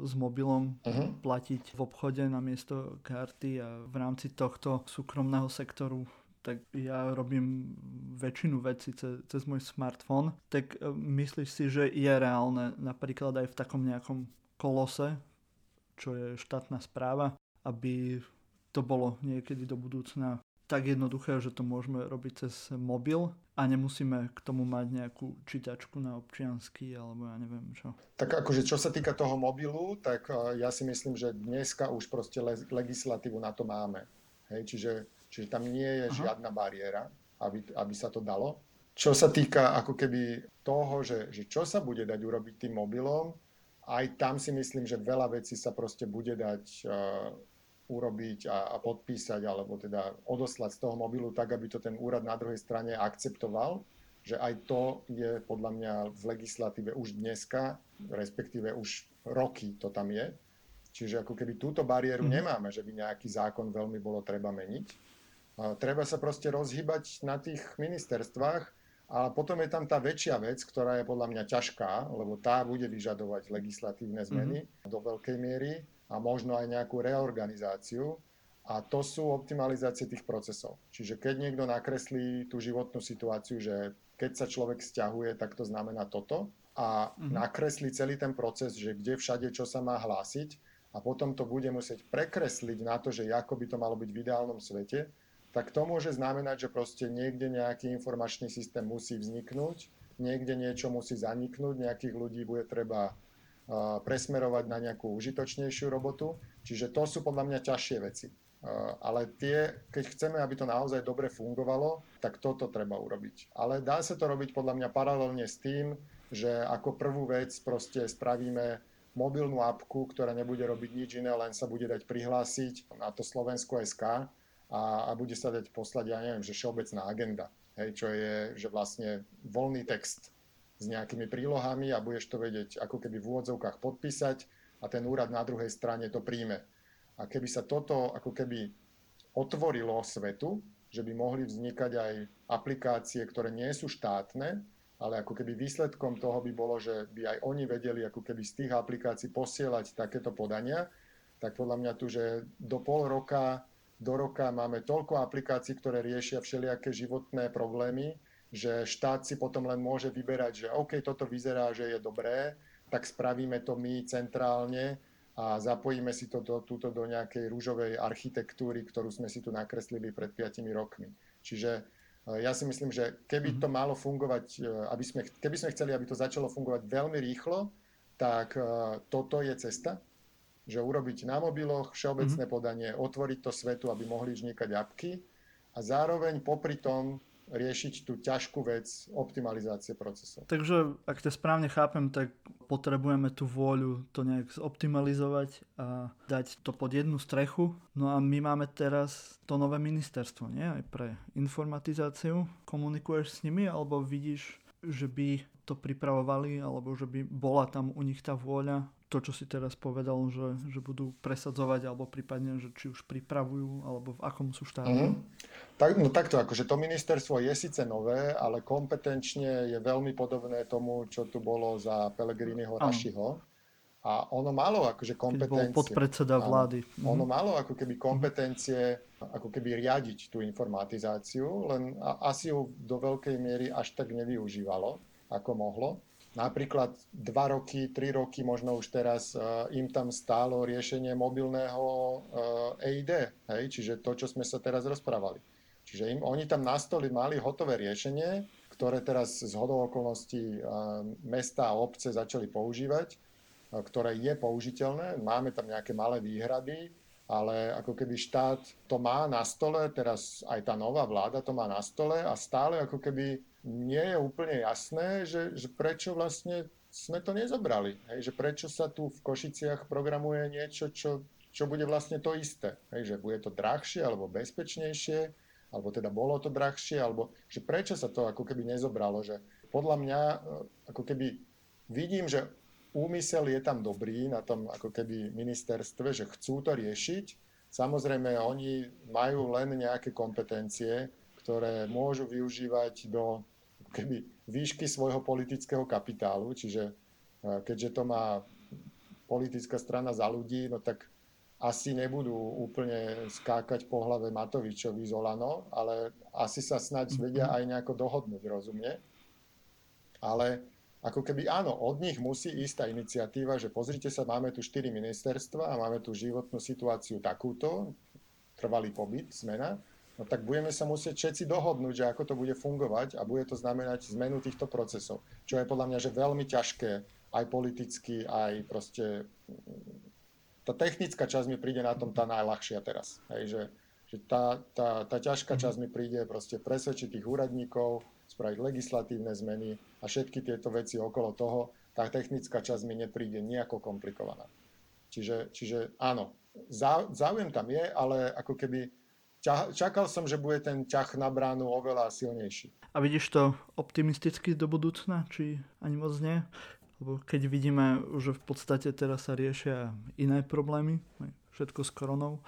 s mobilom, uh-huh. platiť v obchode na miesto karty a v rámci tohto súkromného sektoru tak ja robím väčšinu vecí cez, cez môj smartfón, tak e, myslíš si, že je reálne napríklad aj v takom nejakom kolose, čo je štátna správa, aby to bolo niekedy do budúcna tak jednoduché, že to môžeme robiť cez mobil a nemusíme k tomu mať nejakú čítačku na občiansky alebo ja neviem čo. Tak akože čo sa týka toho mobilu, tak e, ja si myslím, že dneska už proste legislatívu na to máme. Hej, čiže, čiže tam nie je Aha. žiadna bariéra, aby, aby sa to dalo. Čo sa týka ako keby toho, že, že čo sa bude dať urobiť tým mobilom, aj tam si myslím, že veľa vecí sa proste bude dať uh, urobiť a, a podpísať alebo teda odoslať z toho mobilu tak, aby to ten úrad na druhej strane akceptoval, že aj to je podľa mňa v legislatíve už dneska, respektíve už roky to tam je. Čiže ako keby túto bariéru mm. nemáme, že by nejaký zákon veľmi bolo treba meniť. Treba sa proste rozhýbať na tých ministerstvách, a potom je tam tá väčšia vec, ktorá je podľa mňa ťažká, lebo tá bude vyžadovať legislatívne zmeny mm-hmm. do veľkej miery a možno aj nejakú reorganizáciu. A to sú optimalizácie tých procesov. Čiže keď niekto nakreslí tú životnú situáciu, že keď sa človek stiahuje, tak to znamená toto a mm-hmm. nakreslí celý ten proces, že kde všade čo sa má hlásiť a potom to bude musieť prekresliť na to, že ako by to malo byť v ideálnom svete, tak to môže znamenať, že proste niekde nejaký informačný systém musí vzniknúť, niekde niečo musí zaniknúť, nejakých ľudí bude treba presmerovať na nejakú užitočnejšiu robotu. Čiže to sú podľa mňa ťažšie veci. Ale tie, keď chceme, aby to naozaj dobre fungovalo, tak toto treba urobiť. Ale dá sa to robiť podľa mňa paralelne s tým, že ako prvú vec proste spravíme mobilnú apku, ktorá nebude robiť nič iné, len sa bude dať prihlásiť na to Slovensko SK a, a bude sa dať poslať, ja neviem, že všeobecná agenda, hej, čo je, že vlastne voľný text s nejakými prílohami a budeš to vedieť ako keby v úvodzovkách podpísať a ten úrad na druhej strane to príjme. A keby sa toto ako keby otvorilo svetu, že by mohli vznikať aj aplikácie, ktoré nie sú štátne, ale ako keby výsledkom toho by bolo, že by aj oni vedeli ako keby z tých aplikácií posielať takéto podania, tak podľa mňa tu, že do pol roka, do roka máme toľko aplikácií, ktoré riešia všelijaké životné problémy, že štát si potom len môže vyberať, že OK, toto vyzerá, že je dobré, tak spravíme to my centrálne a zapojíme si to do, túto do nejakej rúžovej architektúry, ktorú sme si tu nakreslili pred 5 rokmi. Čiže e, ja si myslím, že keby mhm. to malo fungovať, e, aby sme, keby sme chceli, aby to začalo fungovať veľmi rýchlo, tak e, toto je cesta, že urobiť na mobiloch všeobecné mm-hmm. podanie, otvoriť to svetu, aby mohli vznikať apky a zároveň popri tom riešiť tú ťažkú vec optimalizácie procesov. Takže, ak to správne chápem, tak potrebujeme tú vôľu to nejak zoptimalizovať a dať to pod jednu strechu. No a my máme teraz to nové ministerstvo, nie? Aj pre informatizáciu. Komunikuješ s nimi alebo vidíš, že by to pripravovali alebo že by bola tam u nich tá vôľa to, čo si teraz povedal, že, že budú presadzovať, alebo prípadne, že či už pripravujú, alebo v akom sú štáte? Mm-hmm. Tak, no takto, akože to ministerstvo je síce nové, ale kompetenčne je veľmi podobné tomu, čo tu bolo za Pelegriniho Rašiho. A ono malo akože kompetencie. Keď bol podpredseda vlády. Áno, ono malo ako keby kompetencie, ako keby riadiť tú informatizáciu, len asi ju do veľkej miery až tak nevyužívalo, ako mohlo. Napríklad dva roky, tri roky, možno už teraz uh, im tam stálo riešenie mobilného uh, EID, hej? čiže to, čo sme sa teraz rozprávali. Čiže im, oni tam na stoli mali hotové riešenie, ktoré teraz z hodou okolností uh, mesta a obce začali používať, uh, ktoré je použiteľné. Máme tam nejaké malé výhrady, ale ako keby štát to má na stole, teraz aj tá nová vláda to má na stole a stále ako keby nie je úplne jasné, že, že prečo vlastne sme to nezobrali. Hej, že prečo sa tu v Košiciach programuje niečo, čo, čo bude vlastne to isté. Hej, že bude to drahšie alebo bezpečnejšie, alebo teda bolo to drahšie, alebo že prečo sa to ako keby nezobralo. Že podľa mňa e, ako keby vidím, že úmysel je tam dobrý na tom ako keby ministerstve, že chcú to riešiť. Samozrejme, oni majú len nejaké kompetencie, ktoré môžu využívať do keby výšky svojho politického kapitálu, čiže e, keďže to má politická strana za ľudí, no tak asi nebudú úplne skákať po hlave Matovičovi z Olano, ale asi sa snáď mhm. vedia aj nejako dohodnúť rozumne. Ale ako keby áno, od nich musí ísť tá iniciatíva, že pozrite sa, máme tu štyri ministerstva a máme tu životnú situáciu takúto, trvalý pobyt, zmena, no tak budeme sa musieť všetci dohodnúť, že ako to bude fungovať a bude to znamenať zmenu týchto procesov. Čo je podľa mňa že veľmi ťažké aj politicky, aj proste... Tá technická časť mi príde na tom tá najľahšia teraz. Hej, že, že tá, tá, tá ťažká časť mi príde proste presvedčiť tých úradníkov, spraviť legislatívne zmeny a všetky tieto veci okolo toho. Tá technická časť mi nepríde nejako komplikovaná. Čiže, čiže áno, záujem tam je, ale ako keby čakal som, že bude ten ťah na bránu oveľa silnejší. A vidíš to optimisticky do budúcna, či ani moc nie? Lebo keď vidíme, že v podstate teraz sa riešia iné problémy, všetko s koronou,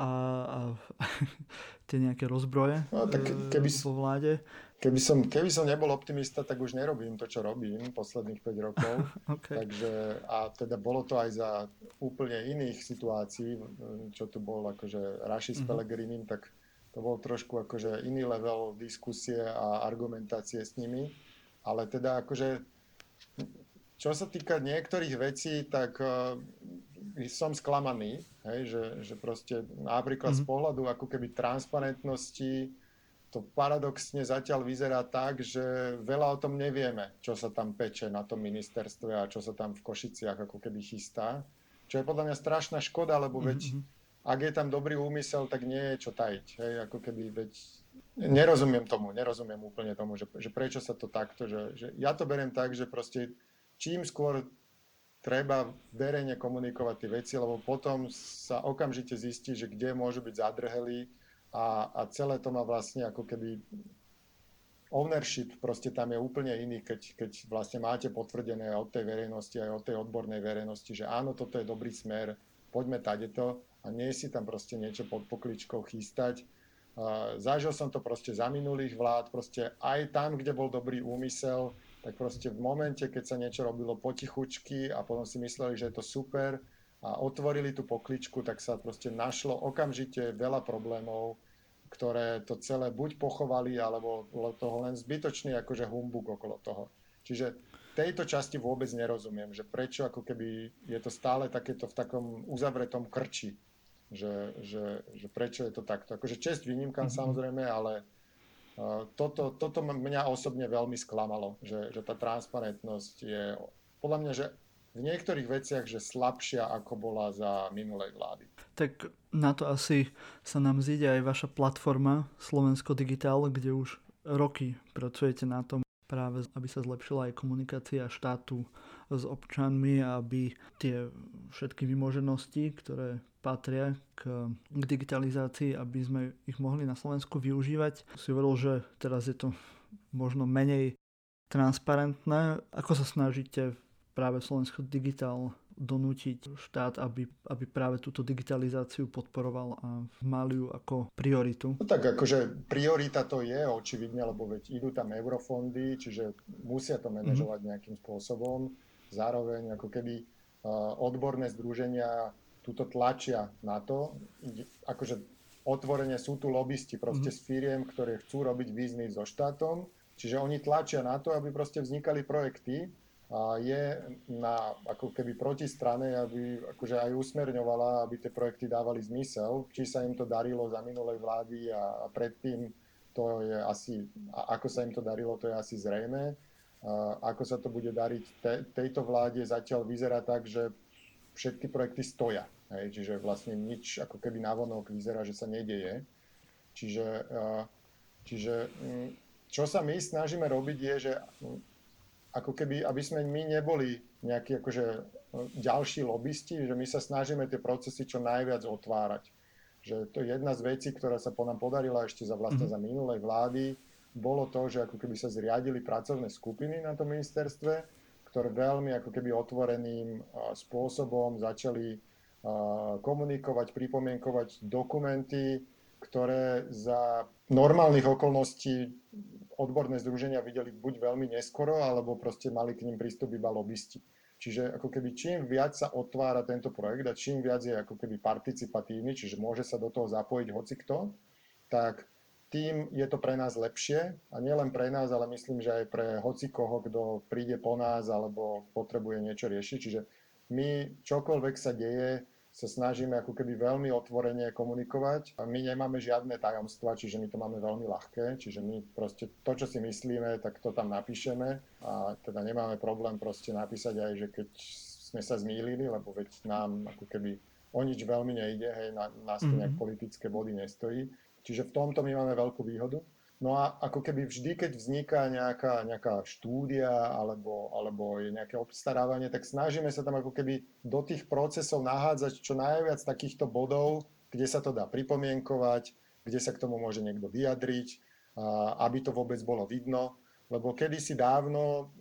a, a tie nejaké rozbroje no, tak keby, vo vláde. Keby som, keby som nebol optimista, tak už nerobím to, čo robím posledných 5 rokov. okay. Takže, a teda bolo to aj za úplne iných situácií, čo tu bol akože Raši s mm-hmm. Pelegrinim, tak to bol trošku akože iný level diskusie a argumentácie s nimi. Ale teda akože, čo sa týka niektorých vecí, tak uh, som sklamaný, hej, že, že proste napríklad mm-hmm. z mhm. pohľadu ako keby transparentnosti to paradoxne zatiaľ vyzerá tak, že veľa o tom nevieme, čo sa tam peče na tom ministerstve a čo sa tam v Košiciach ako keby chystá. Čo je podľa mňa strašná škoda, lebo mm-hmm. veď mhm. ak je tam dobrý úmysel, tak nie je čo tajiť. Hej, ako keby veď nerozumiem tomu, nerozumiem úplne tomu, že, že prečo sa to takto, že, že ja to beriem tak, že proste čím skôr treba verejne komunikovať tie veci, lebo potom sa okamžite zistí, že kde môžu byť zadrhelí a, a celé to má vlastne ako keby ownership proste tam je úplne iný, keď, keď vlastne máte potvrdené od tej verejnosti aj od tej odbornej verejnosti, že áno, toto je dobrý smer, poďme tadeto a nie si tam proste niečo pod pokličkou chystať. Zažil som to proste za minulých vlád, proste aj tam, kde bol dobrý úmysel, tak proste v momente, keď sa niečo robilo potichučky a potom si mysleli, že je to super a otvorili tú pokličku, tak sa proste našlo okamžite veľa problémov, ktoré to celé buď pochovali, alebo bolo toho len zbytočný akože humbug okolo toho. Čiže tejto časti vôbec nerozumiem, že prečo ako keby je to stále takéto v takom uzavretom krči, že, že, že prečo je to takto. Akože čest výnimkám mm-hmm. samozrejme, ale toto, toto mňa osobne veľmi sklamalo, že, že tá transparentnosť je podľa mňa, že v niektorých veciach, že slabšia ako bola za minulej vlády. Tak na to asi sa nám zíde aj vaša platforma Slovensko Digitál, kde už roky pracujete na tom, práve aby sa zlepšila aj komunikácia štátu s občanmi, aby tie všetky vymoženosti, ktoré patria k, k digitalizácii, aby sme ich mohli na Slovensku využívať. Si hovoril, že teraz je to možno menej transparentné. Ako sa snažíte práve Slovensko digitál donútiť štát, aby, aby práve túto digitalizáciu podporoval a mali ju ako prioritu? No tak akože priorita to je očividne, lebo veď idú tam eurofondy, čiže musia to manažovať mm-hmm. nejakým spôsobom. Zároveň ako keby odborné združenia túto tlačia na to, akože otvorene sú tu lobbysti proste mm-hmm. s firiem, ktoré chcú robiť biznis so štátom, čiže oni tlačia na to, aby proste vznikali projekty, je na ako keby protistrane, aby akože aj usmerňovala, aby tie projekty dávali zmysel. Či sa im to darilo za minulej vlády a, a predtým, to je asi, a ako sa im to darilo, to je asi zrejme. A ako sa to bude dariť te, tejto vláde, zatiaľ vyzerá tak, že všetky projekty stoja. Hej, čiže vlastne nič ako keby navonok vyzerá, že sa nedeje. Čiže, čiže čo sa my snažíme robiť je, že ako keby, aby sme my neboli nejakí akože ďalší lobbysti, že my sa snažíme tie procesy čo najviac otvárať. Že to je jedna z vecí, ktorá sa po nám podarila ešte za vlastne mm-hmm. za minulej vlády, bolo to, že ako keby sa zriadili pracovné skupiny na tom ministerstve, ktoré veľmi ako keby otvoreným spôsobom začali komunikovať, pripomienkovať dokumenty, ktoré za normálnych okolností odborné združenia videli buď veľmi neskoro, alebo proste mali k ním prístup iba lobbysti. Čiže ako keby čím viac sa otvára tento projekt a čím viac je ako keby participatívny, čiže môže sa do toho zapojiť hocikto, tak tým je to pre nás lepšie a nielen pre nás, ale myslím, že aj pre hocikoho, kto príde po nás alebo potrebuje niečo riešiť. Čiže my čokoľvek sa deje, sa snažíme ako keby veľmi otvorene komunikovať. My nemáme žiadne tajomstva, čiže my to máme veľmi ľahké. Čiže my proste to, čo si myslíme, tak to tam napíšeme. A teda nemáme problém proste napísať aj, že keď sme sa zmýlili, lebo veď nám ako keby o nič veľmi nejde, hej, na, nás to nejak politické body nestojí. Čiže v tomto my máme veľkú výhodu. No a ako keby vždy, keď vzniká nejaká, nejaká štúdia alebo, alebo je nejaké obstarávanie, tak snažíme sa tam ako keby do tých procesov nahádzať čo najviac takýchto bodov, kde sa to dá pripomienkovať, kde sa k tomu môže niekto vyjadriť, aby to vôbec bolo vidno. Lebo kedysi dávno,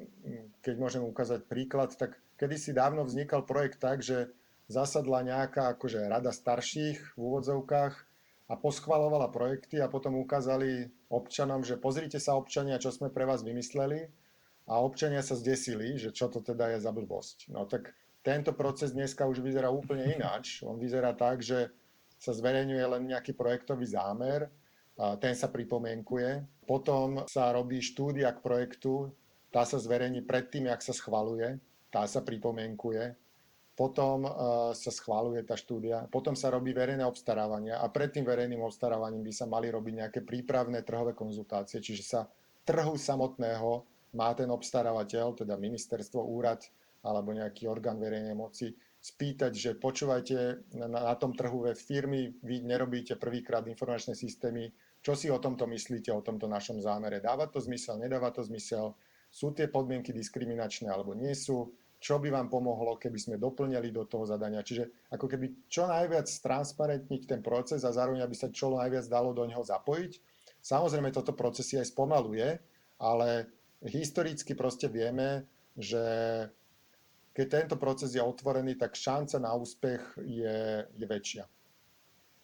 keď môžem ukázať príklad, tak kedysi dávno vznikal projekt tak, že zasadla nejaká akože rada starších v úvodzovkách a poschvalovala projekty a potom ukázali občanom, že pozrite sa občania, čo sme pre vás vymysleli a občania sa zdesili, že čo to teda je za blbosť. No tak tento proces dneska už vyzerá úplne ináč. On vyzerá tak, že sa zverejňuje len nejaký projektový zámer, a ten sa pripomienkuje, potom sa robí štúdia k projektu, tá sa zverejní predtým, jak sa schvaluje, tá sa pripomienkuje, potom uh, sa schváluje tá štúdia, potom sa robí verejné obstarávania a pred tým verejným obstarávaním by sa mali robiť nejaké prípravné trhové konzultácie, čiže sa trhu samotného má ten obstarávateľ, teda ministerstvo, úrad alebo nejaký orgán verejnej moci spýtať, že počúvajte, na, na tom trhu ve firmy vy nerobíte prvýkrát informačné systémy, čo si o tomto myslíte, o tomto našom zámere. Dáva to zmysel, nedáva to zmysel, sú tie podmienky diskriminačné alebo nie sú, čo by vám pomohlo, keby sme doplňali do toho zadania. Čiže ako keby čo najviac transparentniť ten proces a zároveň, aby sa čo najviac dalo do neho zapojiť. Samozrejme, toto procesy aj spomaluje, ale historicky proste vieme, že keď tento proces je otvorený, tak šanca na úspech je, je väčšia.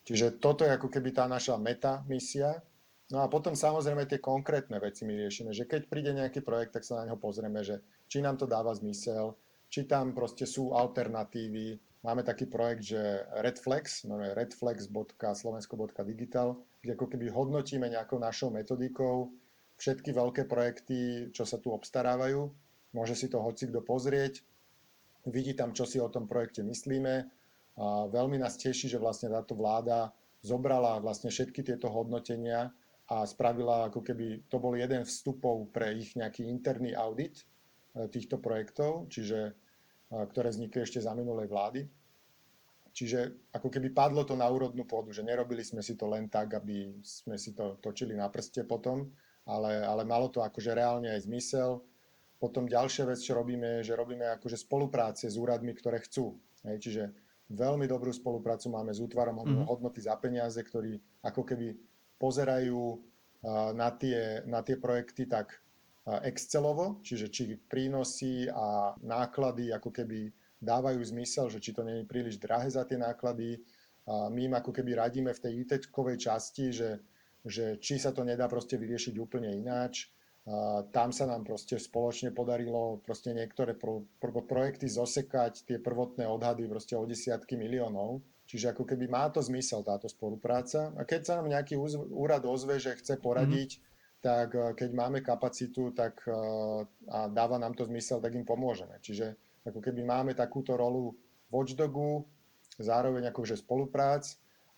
Čiže toto je ako keby tá naša meta misia. No a potom samozrejme tie konkrétne veci my riešime, že keď príde nejaký projekt, tak sa na neho pozrieme, že či nám to dáva zmysel, či tam proste sú alternatívy. Máme taký projekt, že Redflex, no redflex.slovensko.digital, kde ako keby hodnotíme nejakou našou metodikou všetky veľké projekty, čo sa tu obstarávajú. Môže si to hoci kto pozrieť, vidí tam, čo si o tom projekte myslíme. A veľmi nás teší, že vlastne táto vláda zobrala vlastne všetky tieto hodnotenia a spravila ako keby, to bol jeden vstupov pre ich nejaký interný audit e, týchto projektov, čiže, ktoré vznikli ešte za minulej vlády. Čiže ako keby padlo to na úrodnú pôdu, že nerobili sme si to len tak, aby sme si to točili na prste potom, ale, ale malo to akože reálne aj zmysel potom ďalšia vec, čo robíme, je, že robíme akože spolupráce s úradmi, ktoré chcú. Hej, čiže veľmi dobrú spoluprácu máme s útvarom mm. hodnoty za peniaze, ktorí ako keby pozerajú na tie, na tie projekty tak Excelovo, čiže či prínosy a náklady ako keby dávajú zmysel, že či to nie je príliš drahé za tie náklady. A my im ako keby radíme v tej it časti, že, že či sa to nedá proste vyriešiť úplne ináč, tam sa nám proste spoločne podarilo proste niektoré pro, pro, projekty zosekať tie prvotné odhady proste o desiatky miliónov. Čiže ako keby má to zmysel táto spolupráca. A keď sa nám nejaký úrad ozve, že chce poradiť, mm-hmm. Tak e, keď máme kapacitu tak, e, a dáva nám to zmysel, tak im pomôžeme. Čiže ako keby máme takúto rolu watchdogu, zároveň akože spoluprác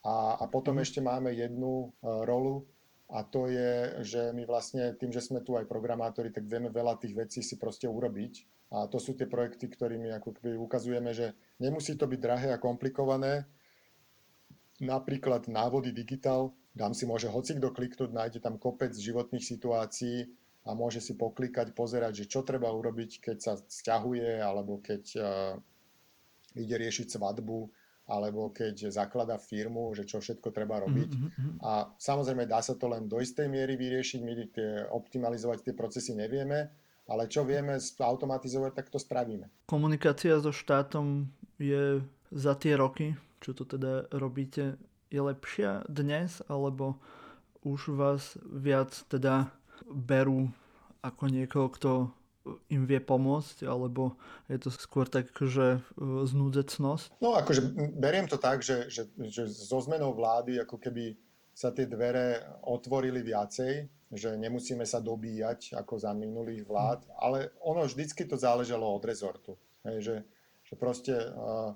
a, a potom mm-hmm. ešte máme jednu e, rolu, a to je, že my vlastne tým, že sme tu aj programátori, tak vieme veľa tých vecí si proste urobiť. A to sú tie projekty, ktorými ako keby ukazujeme, že nemusí to byť drahé a komplikované. Napríklad návody digitál, dám si môže hocikto kliknúť, nájde tam kopec životných situácií a môže si poklikať, pozerať, že čo treba urobiť, keď sa sťahuje alebo keď uh, ide riešiť svadbu alebo keď zaklada firmu, že čo všetko treba robiť. Mm-hmm. A samozrejme dá sa to len do istej miery vyriešiť, my tie, optimalizovať tie procesy nevieme, ale čo vieme automatizovať, tak to spravíme. Komunikácia so štátom je za tie roky, čo to teda robíte, je lepšia dnes, alebo už vás viac teda berú ako niekoho, kto im vie pomôcť, alebo je to skôr tak, že e, znúdecnosť? No akože beriem to tak, že, že, že so zmenou vlády ako keby sa tie dvere otvorili viacej, že nemusíme sa dobíjať ako za minulých vlád, mm. ale ono vždycky to záležalo od rezortu. Hej, že, že proste uh,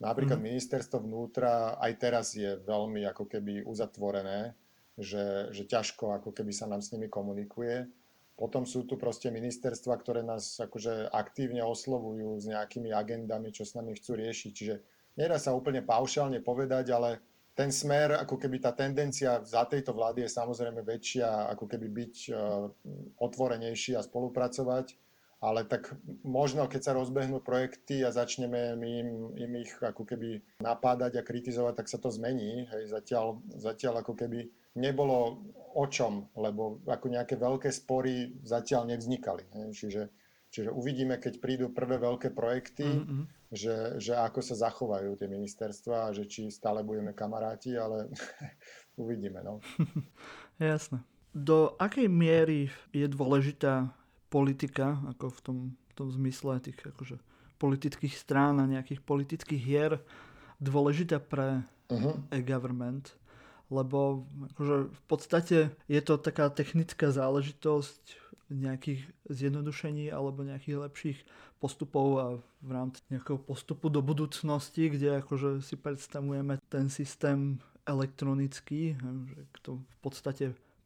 napríklad mm. ministerstvo vnútra aj teraz je veľmi ako keby uzatvorené, že, že ťažko ako keby sa nám s nimi komunikuje potom sú tu proste ministerstva, ktoré nás akože aktívne oslovujú s nejakými agendami, čo s nami chcú riešiť. Čiže nedá sa úplne paušálne povedať, ale ten smer, ako keby tá tendencia za tejto vlády je samozrejme väčšia, ako keby byť uh, otvorenejší a spolupracovať, ale tak možno, keď sa rozbehnú projekty a začneme im, im ich ako keby napádať a kritizovať, tak sa to zmení. Hej, zatiaľ, zatiaľ ako keby nebolo o čom, lebo ako nejaké veľké spory zatiaľ nevznikali. Čiže, čiže uvidíme, keď prídu prvé veľké projekty, mm-hmm. že, že ako sa zachovajú tie ministerstva a že či stále budeme kamaráti, ale uvidíme. No. Jasné. Do akej miery je dôležitá politika, ako v tom, v tom zmysle tých akože, politických strán a nejakých politických hier, dôležitá pre uh-huh. e-government? lebo akože v podstate je to taká technická záležitosť nejakých zjednodušení alebo nejakých lepších postupov a v rámci nejakého postupu do budúcnosti, kde akože si predstavujeme ten systém elektronický, že to v podstate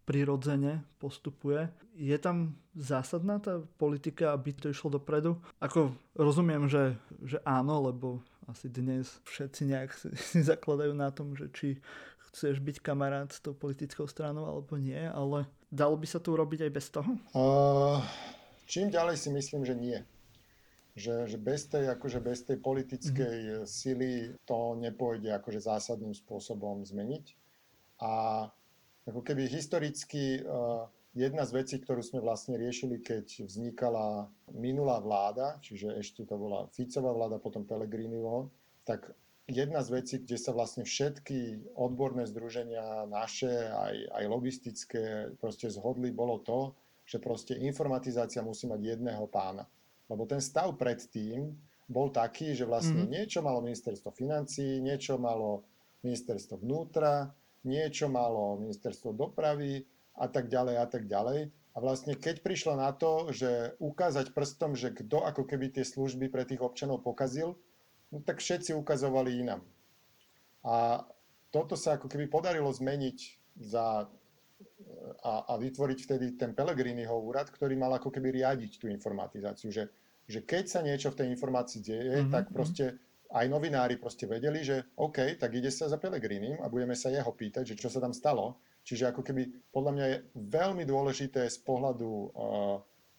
prirodzene postupuje. Je tam zásadná tá politika, aby to išlo dopredu? Ako rozumiem, že, že áno, lebo asi dnes všetci nejak si zakladajú na tom, že či chceš byť kamarát s tou politickou stranou alebo nie, ale dalo by sa to urobiť aj bez toho? Uh, čím ďalej si myslím, že nie. Že, že bez, tej, akože bez tej politickej mm-hmm. sily to nepôjde akože zásadným spôsobom zmeniť. A ako keby historicky uh, jedna z vecí, ktorú sme vlastne riešili, keď vznikala minulá vláda, čiže ešte to bola Ficová vláda, potom Pellegriniho, tak jedna z vecí, kde sa vlastne všetky odborné združenia naše, aj, aj logistické, proste zhodli, bolo to, že proste informatizácia musí mať jedného pána. Lebo ten stav predtým bol taký, že vlastne mm. niečo malo ministerstvo financí, niečo malo ministerstvo vnútra, niečo malo ministerstvo dopravy a tak ďalej a tak ďalej. A vlastne keď prišlo na to, že ukázať prstom, že kto ako keby tie služby pre tých občanov pokazil, no tak všetci ukazovali inám. A toto sa ako keby podarilo zmeniť za, a, a vytvoriť vtedy ten Pellegriniho úrad, ktorý mal ako keby riadiť tú informatizáciu, že, že keď sa niečo v tej informácii deje, mm-hmm. tak proste aj novinári proste vedeli, že OK, tak ide sa za Pelegrinim a budeme sa jeho pýtať, že čo sa tam stalo. Čiže ako keby podľa mňa je veľmi dôležité z pohľadu uh,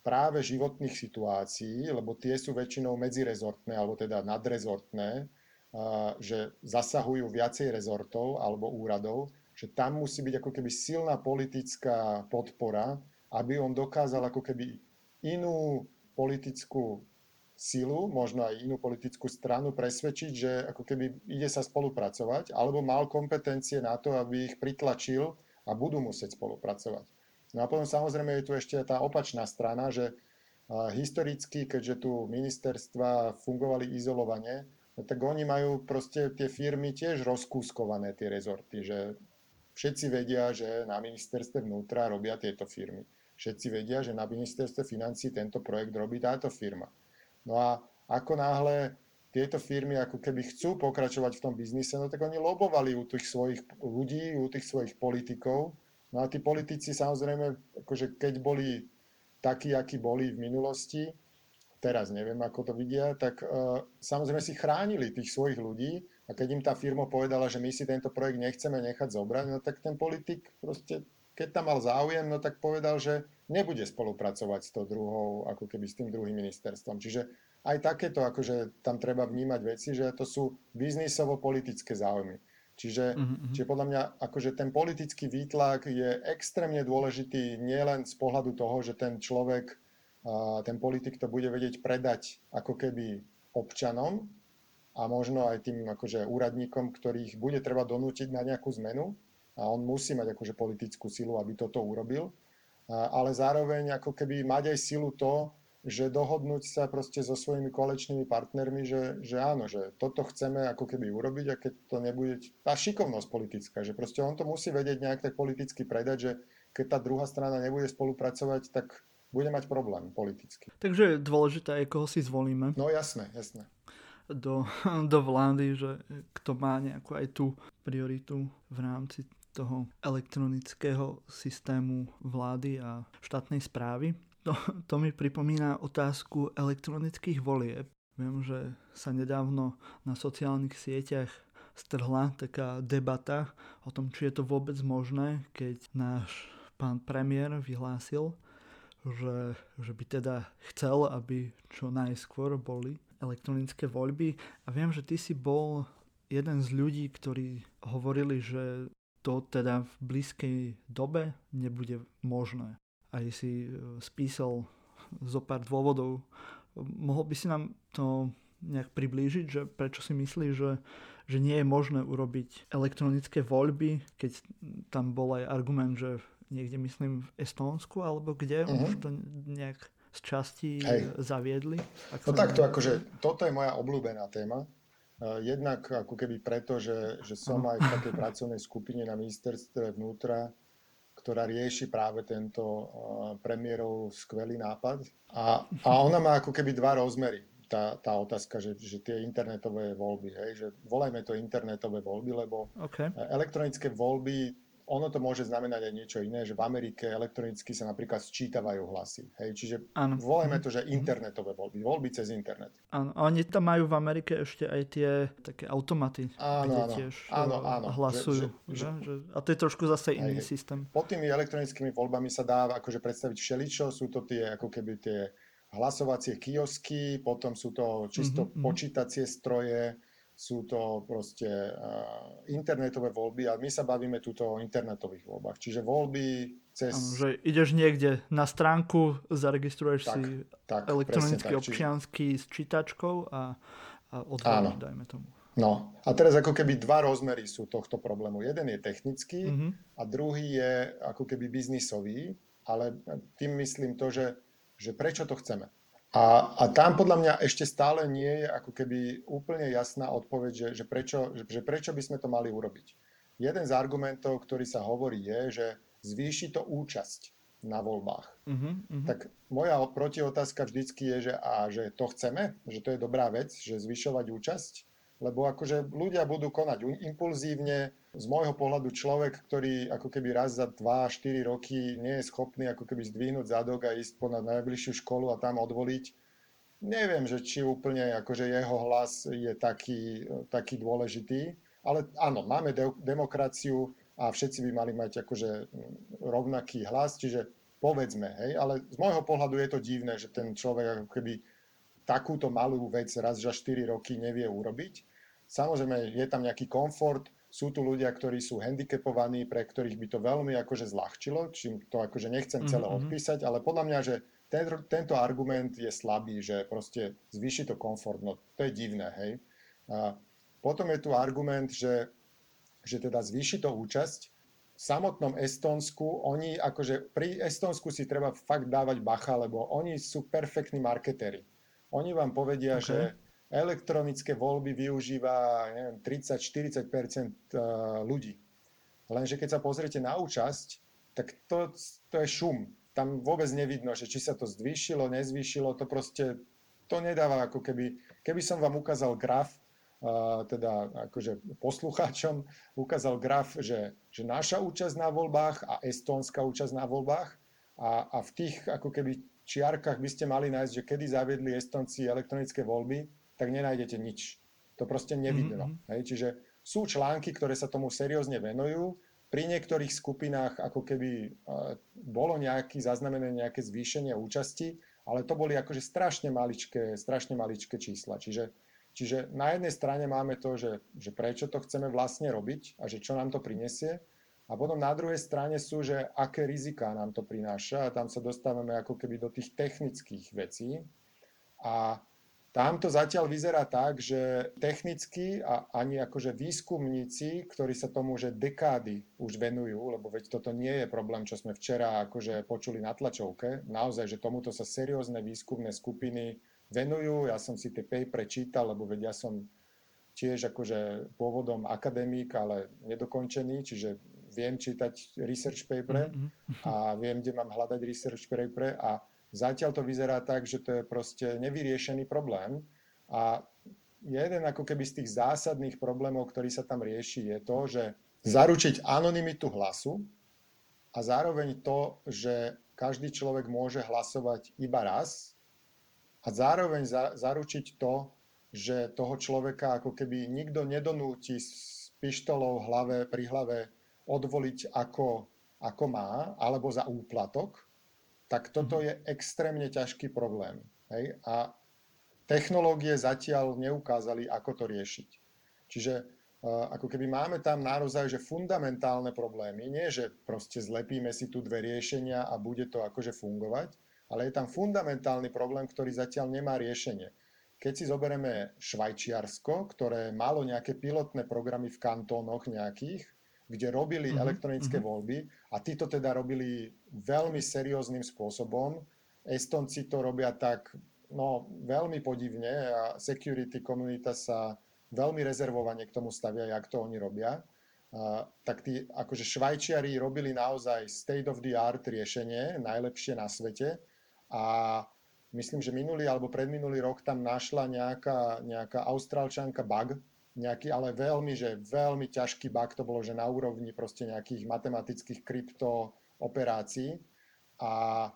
práve životných situácií, lebo tie sú väčšinou medzirezortné alebo teda nadrezortné, že zasahujú viacej rezortov alebo úradov, že tam musí byť ako keby silná politická podpora, aby on dokázal ako keby inú politickú silu, možno aj inú politickú stranu presvedčiť, že ako keby ide sa spolupracovať, alebo mal kompetencie na to, aby ich pritlačil a budú musieť spolupracovať. No a potom samozrejme je tu ešte tá opačná strana, že historicky, keďže tu ministerstva fungovali izolovane, no tak oni majú proste tie firmy tiež rozkúskované, tie rezorty, že všetci vedia, že na ministerstve vnútra robia tieto firmy. Všetci vedia, že na ministerstve financí tento projekt robí táto firma. No a ako náhle tieto firmy ako keby chcú pokračovať v tom biznise, no tak oni lobovali u tých svojich ľudí, u tých svojich politikov, No a tí politici samozrejme, akože keď boli takí, akí boli v minulosti, teraz neviem, ako to vidia, tak uh, samozrejme si chránili tých svojich ľudí. A keď im tá firma povedala, že my si tento projekt nechceme nechať zobrať, no tak ten politik proste, keď tam mal záujem, no tak povedal, že nebude spolupracovať s tou druhou, ako keby s tým druhým ministerstvom. Čiže aj takéto, akože tam treba vnímať veci, že to sú biznisovo-politické záujmy. Čiže, mm-hmm. čiže podľa mňa akože ten politický výtlak je extrémne dôležitý nielen z pohľadu toho, že ten človek, ten politik to bude vedieť predať ako keby občanom a možno aj tým akože úradníkom, ktorých bude treba donútiť na nejakú zmenu a on musí mať akože politickú silu, aby toto urobil, ale zároveň ako keby mať aj silu to, že dohodnúť sa proste so svojimi kolečnými partnermi, že, že áno, že toto chceme ako keby urobiť a keď to nebude, tá šikovnosť politická, že proste on to musí vedieť nejak tak politicky predať, že keď tá druhá strana nebude spolupracovať, tak bude mať problém politicky. Takže je dôležité aj koho si zvolíme. No jasné, jasné. Do, do vlády, že kto má nejakú aj tú prioritu v rámci toho elektronického systému vlády a štátnej správy. To, to mi pripomína otázku elektronických volieb. Viem, že sa nedávno na sociálnych sieťach strhla taká debata o tom, či je to vôbec možné, keď náš pán premiér vyhlásil, že, že by teda chcel, aby čo najskôr boli elektronické voľby. A viem, že ty si bol jeden z ľudí, ktorí hovorili, že to teda v blízkej dobe nebude možné aj si e, spísal zo pár dôvodov. Mohol by si nám to nejak priblížiť, že prečo si myslíš, že, že nie je možné urobiť elektronické voľby, keď tam bol aj argument, že niekde myslím v Estónsku alebo kde uh-huh. už to nejak z časti Hej. zaviedli? Ako no takto, akože toto je moja obľúbená téma. E, jednak ako keby preto, že, že som aj v takej pracovnej skupine na ministerstve vnútra, ktorá rieši práve tento premiérov skvelý nápad. A, a ona má ako keby dva rozmery, tá, tá otázka, že, že tie internetové voľby, hej, že volajme to internetové voľby, lebo okay. elektronické voľby ono to môže znamenať aj niečo iné, že v Amerike elektronicky sa napríklad sčítavajú hlasy. Hej, čiže ano. volajme to, že mhm. internetové voľby, voľby cez internet. Áno, a oni tam majú v Amerike ešte aj tie také automaty, áno, kde áno, tiež áno, eh, áno, hlasujú. Že, že, že, že, a to je trošku zase iný hej, systém. Pod tými elektronickými voľbami sa dá akože predstaviť všeličo, sú to tie ako keby tie hlasovacie kiosky, potom sú to čisto mm-hmm. počítacie stroje, sú to proste uh, internetové voľby a my sa bavíme tuto o internetových voľbách. Čiže voľby cez... Že ideš niekde na stránku, zaregistruješ tak, si tak, elektronický občiansky čiže... s čítačkou a, a odvoláš, dajme tomu. No a teraz ako keby dva rozmery sú tohto problému. Jeden je technický mm-hmm. a druhý je ako keby biznisový, ale tým myslím to, že, že prečo to chceme. A, a tam podľa mňa ešte stále nie je ako keby úplne jasná odpoveď, že, že, prečo, že, že prečo by sme to mali urobiť. Jeden z argumentov, ktorý sa hovorí, je, že zvýši to účasť na voľbách. Uh-huh, uh-huh. Tak moja protiotázka vždycky je, že, a, že to chceme, že to je dobrá vec, že zvyšovať účasť, lebo akože ľudia budú konať impulzívne. Z môjho pohľadu človek, ktorý ako keby raz za 2-4 roky nie je schopný ako keby zdvihnúť zadok a ísť ponad najbližšiu školu a tam odvoliť, neviem, že či úplne akože jeho hlas je taký, taký dôležitý. Ale áno, máme de- demokraciu a všetci by mali mať akože rovnaký hlas, čiže povedzme, hej, ale z môjho pohľadu je to divné, že ten človek ako keby takúto malú vec raz za 4 roky nevie urobiť. Samozrejme, je tam nejaký komfort, sú tu ľudia, ktorí sú handicapovaní, pre ktorých by to veľmi akože zľahčilo, čím to akože nechcem celé mm-hmm. odpísať, ale podľa mňa, že ten, tento argument je slabý, že proste zvýši to komfort, no to je divné, hej. A potom je tu argument, že, že teda zvýši to účasť. V samotnom Estonsku, oni akože pri Estonsku si treba fakt dávať bacha, lebo oni sú perfektní marketéri. Oni vám povedia, okay. že elektronické voľby využíva neviem, 30-40 eh, ľudí. Lenže keď sa pozriete na účasť, tak to, to je šum. Tam vôbec nevidno, že či sa to zvýšilo, nezvýšilo, to proste to nedáva ako keby, keby som vám ukázal graf, uh, teda akože poslucháčom, ukázal graf, že, že naša účasť na voľbách a estónska účasť na voľbách a, a v tých ako keby čiarkach by ste mali nájsť, že kedy zaviedli Estonci elektronické voľby, tak nenájdete nič. To proste nevidno. Mm-hmm. Hej? Čiže sú články, ktoré sa tomu seriózne venujú. Pri niektorých skupinách ako keby uh, bolo nejaký zaznamené nejaké zvýšenie účasti, ale to boli akože strašne maličké, strašne maličké čísla. Čiže, čiže na jednej strane máme to, že, že prečo to chceme vlastne robiť a že čo nám to prinesie. A potom na druhej strane sú, že aké riziká nám to prináša a tam sa dostávame ako keby do tých technických vecí. A tam to zatiaľ vyzerá tak, že technicky a ani akože výskumníci, ktorí sa tomu že dekády už venujú, lebo veď toto nie je problém, čo sme včera akože počuli na tlačovke, naozaj, že tomuto sa seriózne výskumné skupiny venujú. Ja som si tie paper čítal, lebo veď ja som tiež akože pôvodom akadémik, ale nedokončený, čiže viem čítať research paper mm-hmm. a viem, kde mám hľadať research paper a Zatiaľ to vyzerá tak, že to je proste nevyriešený problém a jeden ako keby z tých zásadných problémov, ktorý sa tam rieši, je to, že zaručiť anonymitu hlasu a zároveň to, že každý človek môže hlasovať iba raz a zároveň za, zaručiť to, že toho človeka ako keby nikto nedonúti s pištolou v hlave, pri hlave odvoliť ako, ako má, alebo za úplatok, tak toto mhm. je extrémne ťažký problém. Hej? A technológie zatiaľ neukázali, ako to riešiť. Čiže uh, ako keby máme tam naozaj že fundamentálne problémy, nie že proste zlepíme si tu dve riešenia a bude to akože fungovať, ale je tam fundamentálny problém, ktorý zatiaľ nemá riešenie. Keď si zoberieme Švajčiarsko, ktoré malo nejaké pilotné programy v kantónoch nejakých, kde robili mm-hmm. elektronické mm-hmm. voľby a títo teda robili veľmi serióznym spôsobom. Estonci to robia tak no, veľmi podivne a security komunita sa veľmi rezervovane k tomu stavia, jak to oni robia. Uh, tak tí akože Švajčiari robili naozaj state of the art riešenie, najlepšie na svete a myslím, že minulý alebo predminulý rok tam našla nejaká, nejaká austrálčanka bug, nejaký, ale veľmi, že veľmi ťažký bug to bolo, že na úrovni proste nejakých matematických krypto operácií a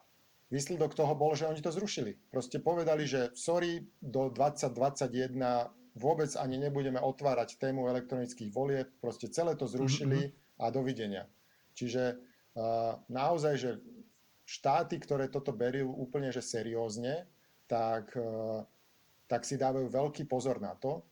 výsledok toho bol, že oni to zrušili. Proste povedali, že sorry, do 2021 vôbec ani nebudeme otvárať tému elektronických volieb, proste celé to zrušili mm-hmm. a dovidenia. Čiže uh, naozaj, že štáty, ktoré toto berú úplne že seriózne, tak, uh, tak si dávajú veľký pozor na to,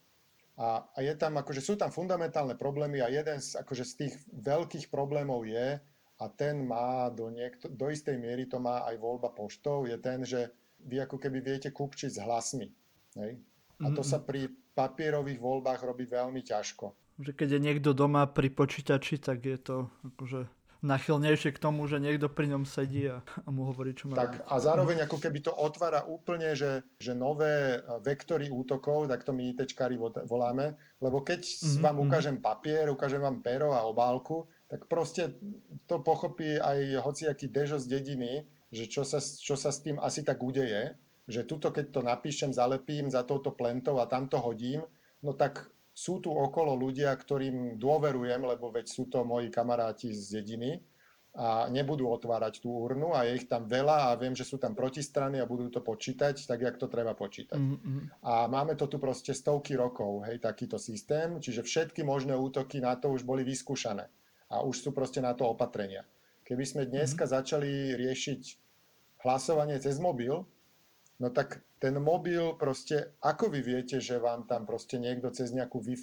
a, a je tam, akože sú tam fundamentálne problémy a jeden z, akože z tých veľkých problémov je, a ten má do, niekto, do istej miery, to má aj voľba poštou, je ten, že vy ako keby viete kupčiť s hlasmi. Hej? A to sa pri papierových voľbách robí veľmi ťažko. Že keď je niekto doma pri počítači, tak je to akože nachylnejšie k tomu, že niekto pri ňom sedí a, a mu hovorí, čo má Tak a zároveň ako keby to otvára úplne, že, že nové vektory útokov, tak to my ITčkári voláme, lebo keď mm-hmm. vám ukážem papier, ukážem vám pero a obálku, tak proste to pochopí aj hociaký dežo z dediny, že čo sa, čo sa s tým asi tak udeje, že tuto keď to napíšem, zalepím za touto plentou a tam to hodím, no tak sú tu okolo ľudia, ktorým dôverujem, lebo veď sú to moji kamaráti z dediny a nebudú otvárať tú urnu a je ich tam veľa a viem, že sú tam protistrany a budú to počítať tak, jak to treba počítať. Mm-hmm. A máme to tu proste stovky rokov, hej, takýto systém, čiže všetky možné útoky na to už boli vyskúšané a už sú proste na to opatrenia. Keby sme dneska mm-hmm. začali riešiť hlasovanie cez mobil, no tak ten mobil proste, ako vy viete, že vám tam proste niekto cez nejakú wi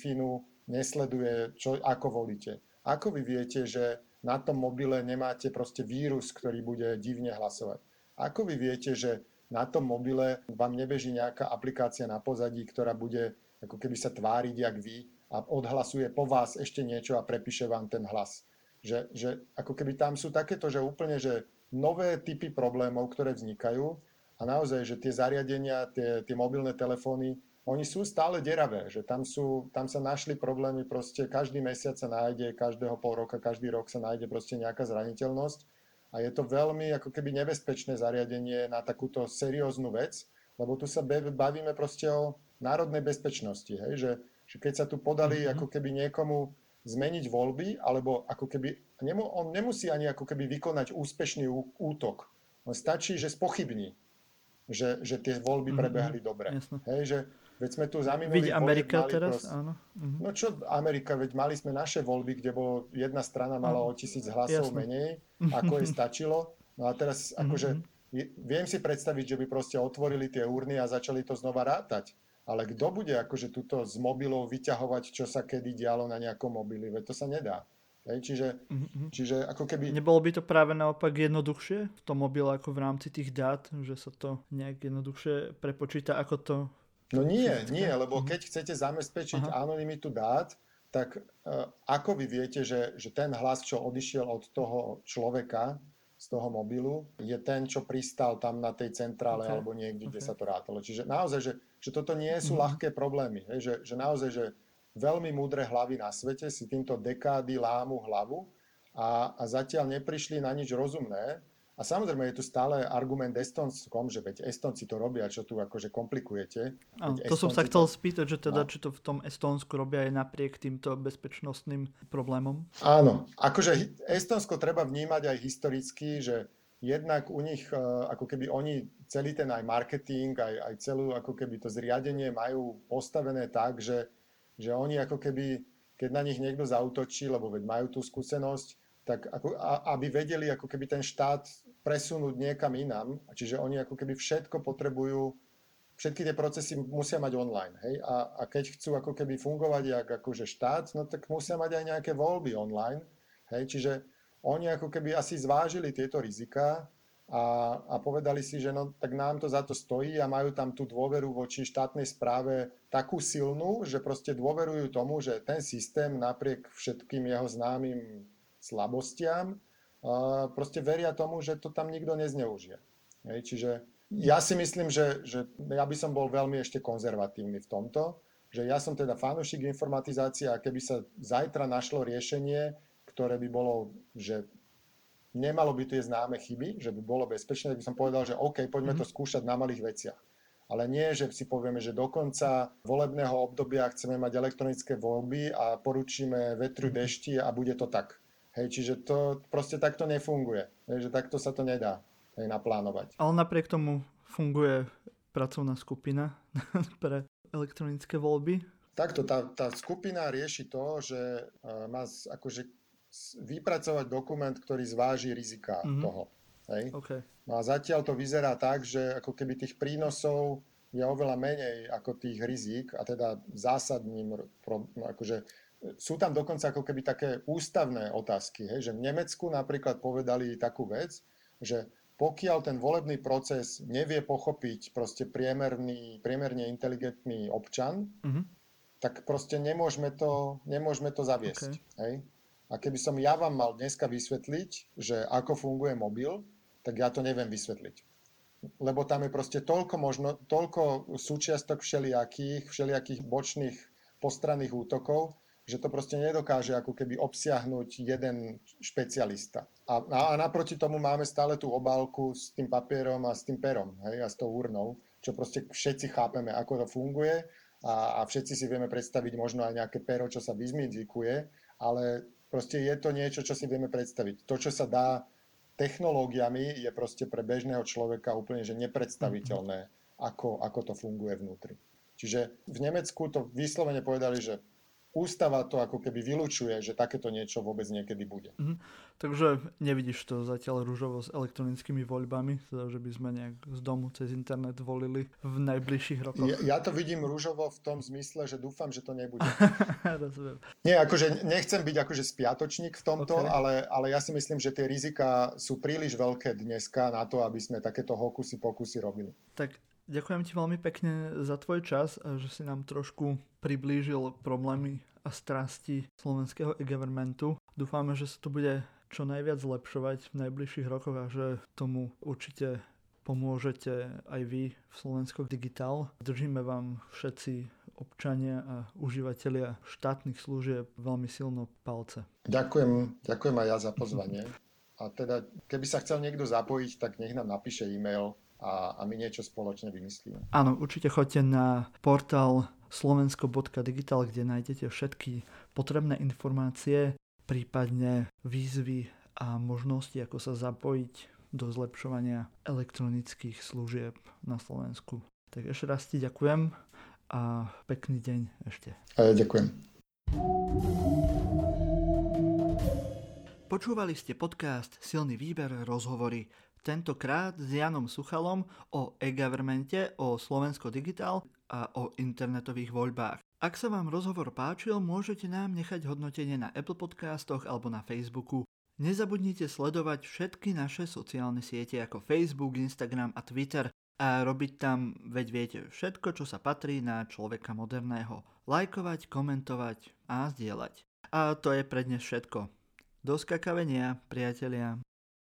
nesleduje, čo, ako volíte? Ako vy viete, že na tom mobile nemáte proste vírus, ktorý bude divne hlasovať? Ako vy viete, že na tom mobile vám nebeží nejaká aplikácia na pozadí, ktorá bude ako keby sa tváriť jak vy a odhlasuje po vás ešte niečo a prepíše vám ten hlas. Že, že ako keby tam sú takéto, že úplne, že nové typy problémov, ktoré vznikajú a naozaj, že tie zariadenia, tie, tie mobilné telefóny, oni sú stále deravé, že tam, sú, tam sa našli problémy, proste každý mesiac sa nájde, každého pol roka, každý rok sa nájde proste nejaká zraniteľnosť a je to veľmi ako keby nebezpečné zariadenie na takúto serióznu vec, lebo tu sa bavíme proste o národnej bezpečnosti, hej? Že, že keď sa tu podali mm-hmm. ako keby niekomu zmeniť voľby, alebo ako keby, on nemusí ani ako keby vykonať úspešný útok. On stačí, že spochybní že, že tie voľby mm-hmm. prebehli dobre. Hej, že veď sme tu za minulý Amerika mali teraz, prost... áno. Mm-hmm. No čo Amerika, veď mali sme naše voľby, kde bolo jedna strana mala o tisíc hlasov Jasne. menej, ako jej stačilo. No a teraz mm-hmm. akože viem si predstaviť, že by proste otvorili tie urny a začali to znova rátať. Ale kto bude akože tuto z mobilov vyťahovať, čo sa kedy dialo na nejakom mobili? Veď to sa nedá. Hej, čiže, mm-hmm. čiže ako keby... Nebolo by to práve naopak jednoduchšie v tom mobile ako v rámci tých dát, že sa to nejak jednoduchšie prepočíta, ako to... No nie, nie, lebo mm-hmm. keď chcete zabezpečiť Aha. anonymitu dát, tak uh, ako vy viete, že, že ten hlas, čo odišiel od toho človeka z toho mobilu, je ten, čo pristal tam na tej centrále okay. alebo niekde, okay. kde sa to rátalo. Čiže naozaj, že, že toto nie sú mm-hmm. ľahké problémy. Hej, že, že naozaj, že veľmi múdre hlavy na svete si týmto dekády lámu hlavu a, a zatiaľ neprišli na nič rozumné. A samozrejme je tu stále argument Estonskom, že veď Estonci to robia, čo tu akože komplikujete. Áno, to som sa chcel to... spýtať, že teda, no. či to v tom Estonsku robia aj napriek týmto bezpečnostným problémom. Áno, akože Estonsko treba vnímať aj historicky, že jednak u nich, e, ako keby oni celý ten aj marketing, aj, aj celú ako keby to zriadenie majú postavené tak, že že oni ako keby, keď na nich niekto zautočí, lebo veď majú tú skúsenosť, tak ako, a, aby vedeli ako keby ten štát presunúť niekam inám, čiže oni ako keby všetko potrebujú, všetky tie procesy musia mať online, hej, a, a keď chcú ako keby fungovať jak akože štát, no tak musia mať aj nejaké voľby online, hej, čiže oni ako keby asi zvážili tieto rizika a, a povedali si, že no, tak nám to za to stojí a majú tam tú dôveru voči štátnej správe takú silnú, že proste dôverujú tomu, že ten systém napriek všetkým jeho známym slabostiam a proste veria tomu, že to tam nikto nezneužije. Hej, čiže ja si myslím, že, že ja by som bol veľmi ešte konzervatívny v tomto, že ja som teda fanúšik informatizácie a keby sa zajtra našlo riešenie, ktoré by bolo, že nemalo by tie známe chyby, že by bolo bezpečné, tak by som povedal, že OK, poďme to skúšať na malých veciach. Ale nie, že si povieme, že do konca volebného obdobia chceme mať elektronické voľby a poručíme vetru mhm. dešti a bude to tak. Hej, čiže to proste takto nefunguje. Hej, že takto sa to nedá hej, naplánovať. Ale napriek tomu funguje pracovná skupina pre elektronické voľby. Takto, tá, tá skupina rieši to, že uh, má akože vypracovať dokument, ktorý zváži rizika mm-hmm. toho. Hej? Okay. No a zatiaľ to vyzerá tak, že ako keby tých prínosov je oveľa menej ako tých rizik a teda zásadným, no akože sú tam dokonca ako keby také ústavné otázky, hej, že v Nemecku napríklad povedali takú vec, že pokiaľ ten volebný proces nevie pochopiť proste priemerný, priemerne inteligentný občan, uh-huh. tak proste nemôžeme to, nemôžeme to zaviesť. Okay. Hej? A keby som ja vám mal dneska vysvetliť, že ako funguje mobil, tak ja to neviem vysvetliť. Lebo tam je proste toľko, možno, toľko súčiastok všelijakých, všelijakých bočných postranných útokov, že to proste nedokáže ako keby obsiahnuť jeden špecialista. A, a, a naproti tomu máme stále tú obálku s tým papierom a s tým perom hej, a s tou urnou, čo proste všetci chápeme, ako to funguje a, a všetci si vieme predstaviť možno aj nejaké pero, čo sa vyzmizikuje, ale proste je to niečo, čo si vieme predstaviť. To, čo sa dá technológiami, je proste pre bežného človeka úplne že nepredstaviteľné, ako, ako to funguje vnútri. Čiže v Nemecku to vyslovene povedali, že ústava to ako keby vylučuje, že takéto niečo vôbec niekedy bude. Mhm. Takže nevidíš to zatiaľ rúžovo s elektronickými voľbami, teda, že by sme nejak z domu cez internet volili v najbližších rokoch? Ja, ja to vidím rúžovo v tom zmysle, že dúfam, že to nebude. Nie, akože nechcem byť akože spiatočník v tomto, okay. ale, ale ja si myslím, že tie rizika sú príliš veľké dneska na to, aby sme takéto hokusy pokusy robili. Tak Ďakujem ti veľmi pekne za tvoj čas že si nám trošku priblížil problémy a strasti slovenského e-governmentu. Dúfame, že sa to bude čo najviac zlepšovať v najbližších rokoch a že tomu určite pomôžete aj vy v Slovensko Digital. Držíme vám všetci občania a užívateľia štátnych služieb veľmi silno palce. Ďakujem, ďakujem aj ja za pozvanie. A teda, keby sa chcel niekto zapojiť, tak nech nám napíše e-mail a, a my niečo spoločne vymyslíme. Áno, určite choďte na portál slovensko.digital, kde nájdete všetky potrebné informácie, prípadne výzvy a možnosti, ako sa zapojiť do zlepšovania elektronických služieb na Slovensku. Tak ešte raz ti ďakujem a pekný deň ešte. A ja ďakujem. Počúvali ste podcast Silný výber rozhovory tentokrát s Janom Suchalom o e-governmente, o Slovensko Digital a o internetových voľbách. Ak sa vám rozhovor páčil, môžete nám nechať hodnotenie na Apple Podcastoch alebo na Facebooku. Nezabudnite sledovať všetky naše sociálne siete ako Facebook, Instagram a Twitter a robiť tam, veď viete, všetko, čo sa patrí na človeka moderného. Lajkovať, komentovať a zdieľať. A to je pre dnes všetko. Do skakavenia, priatelia.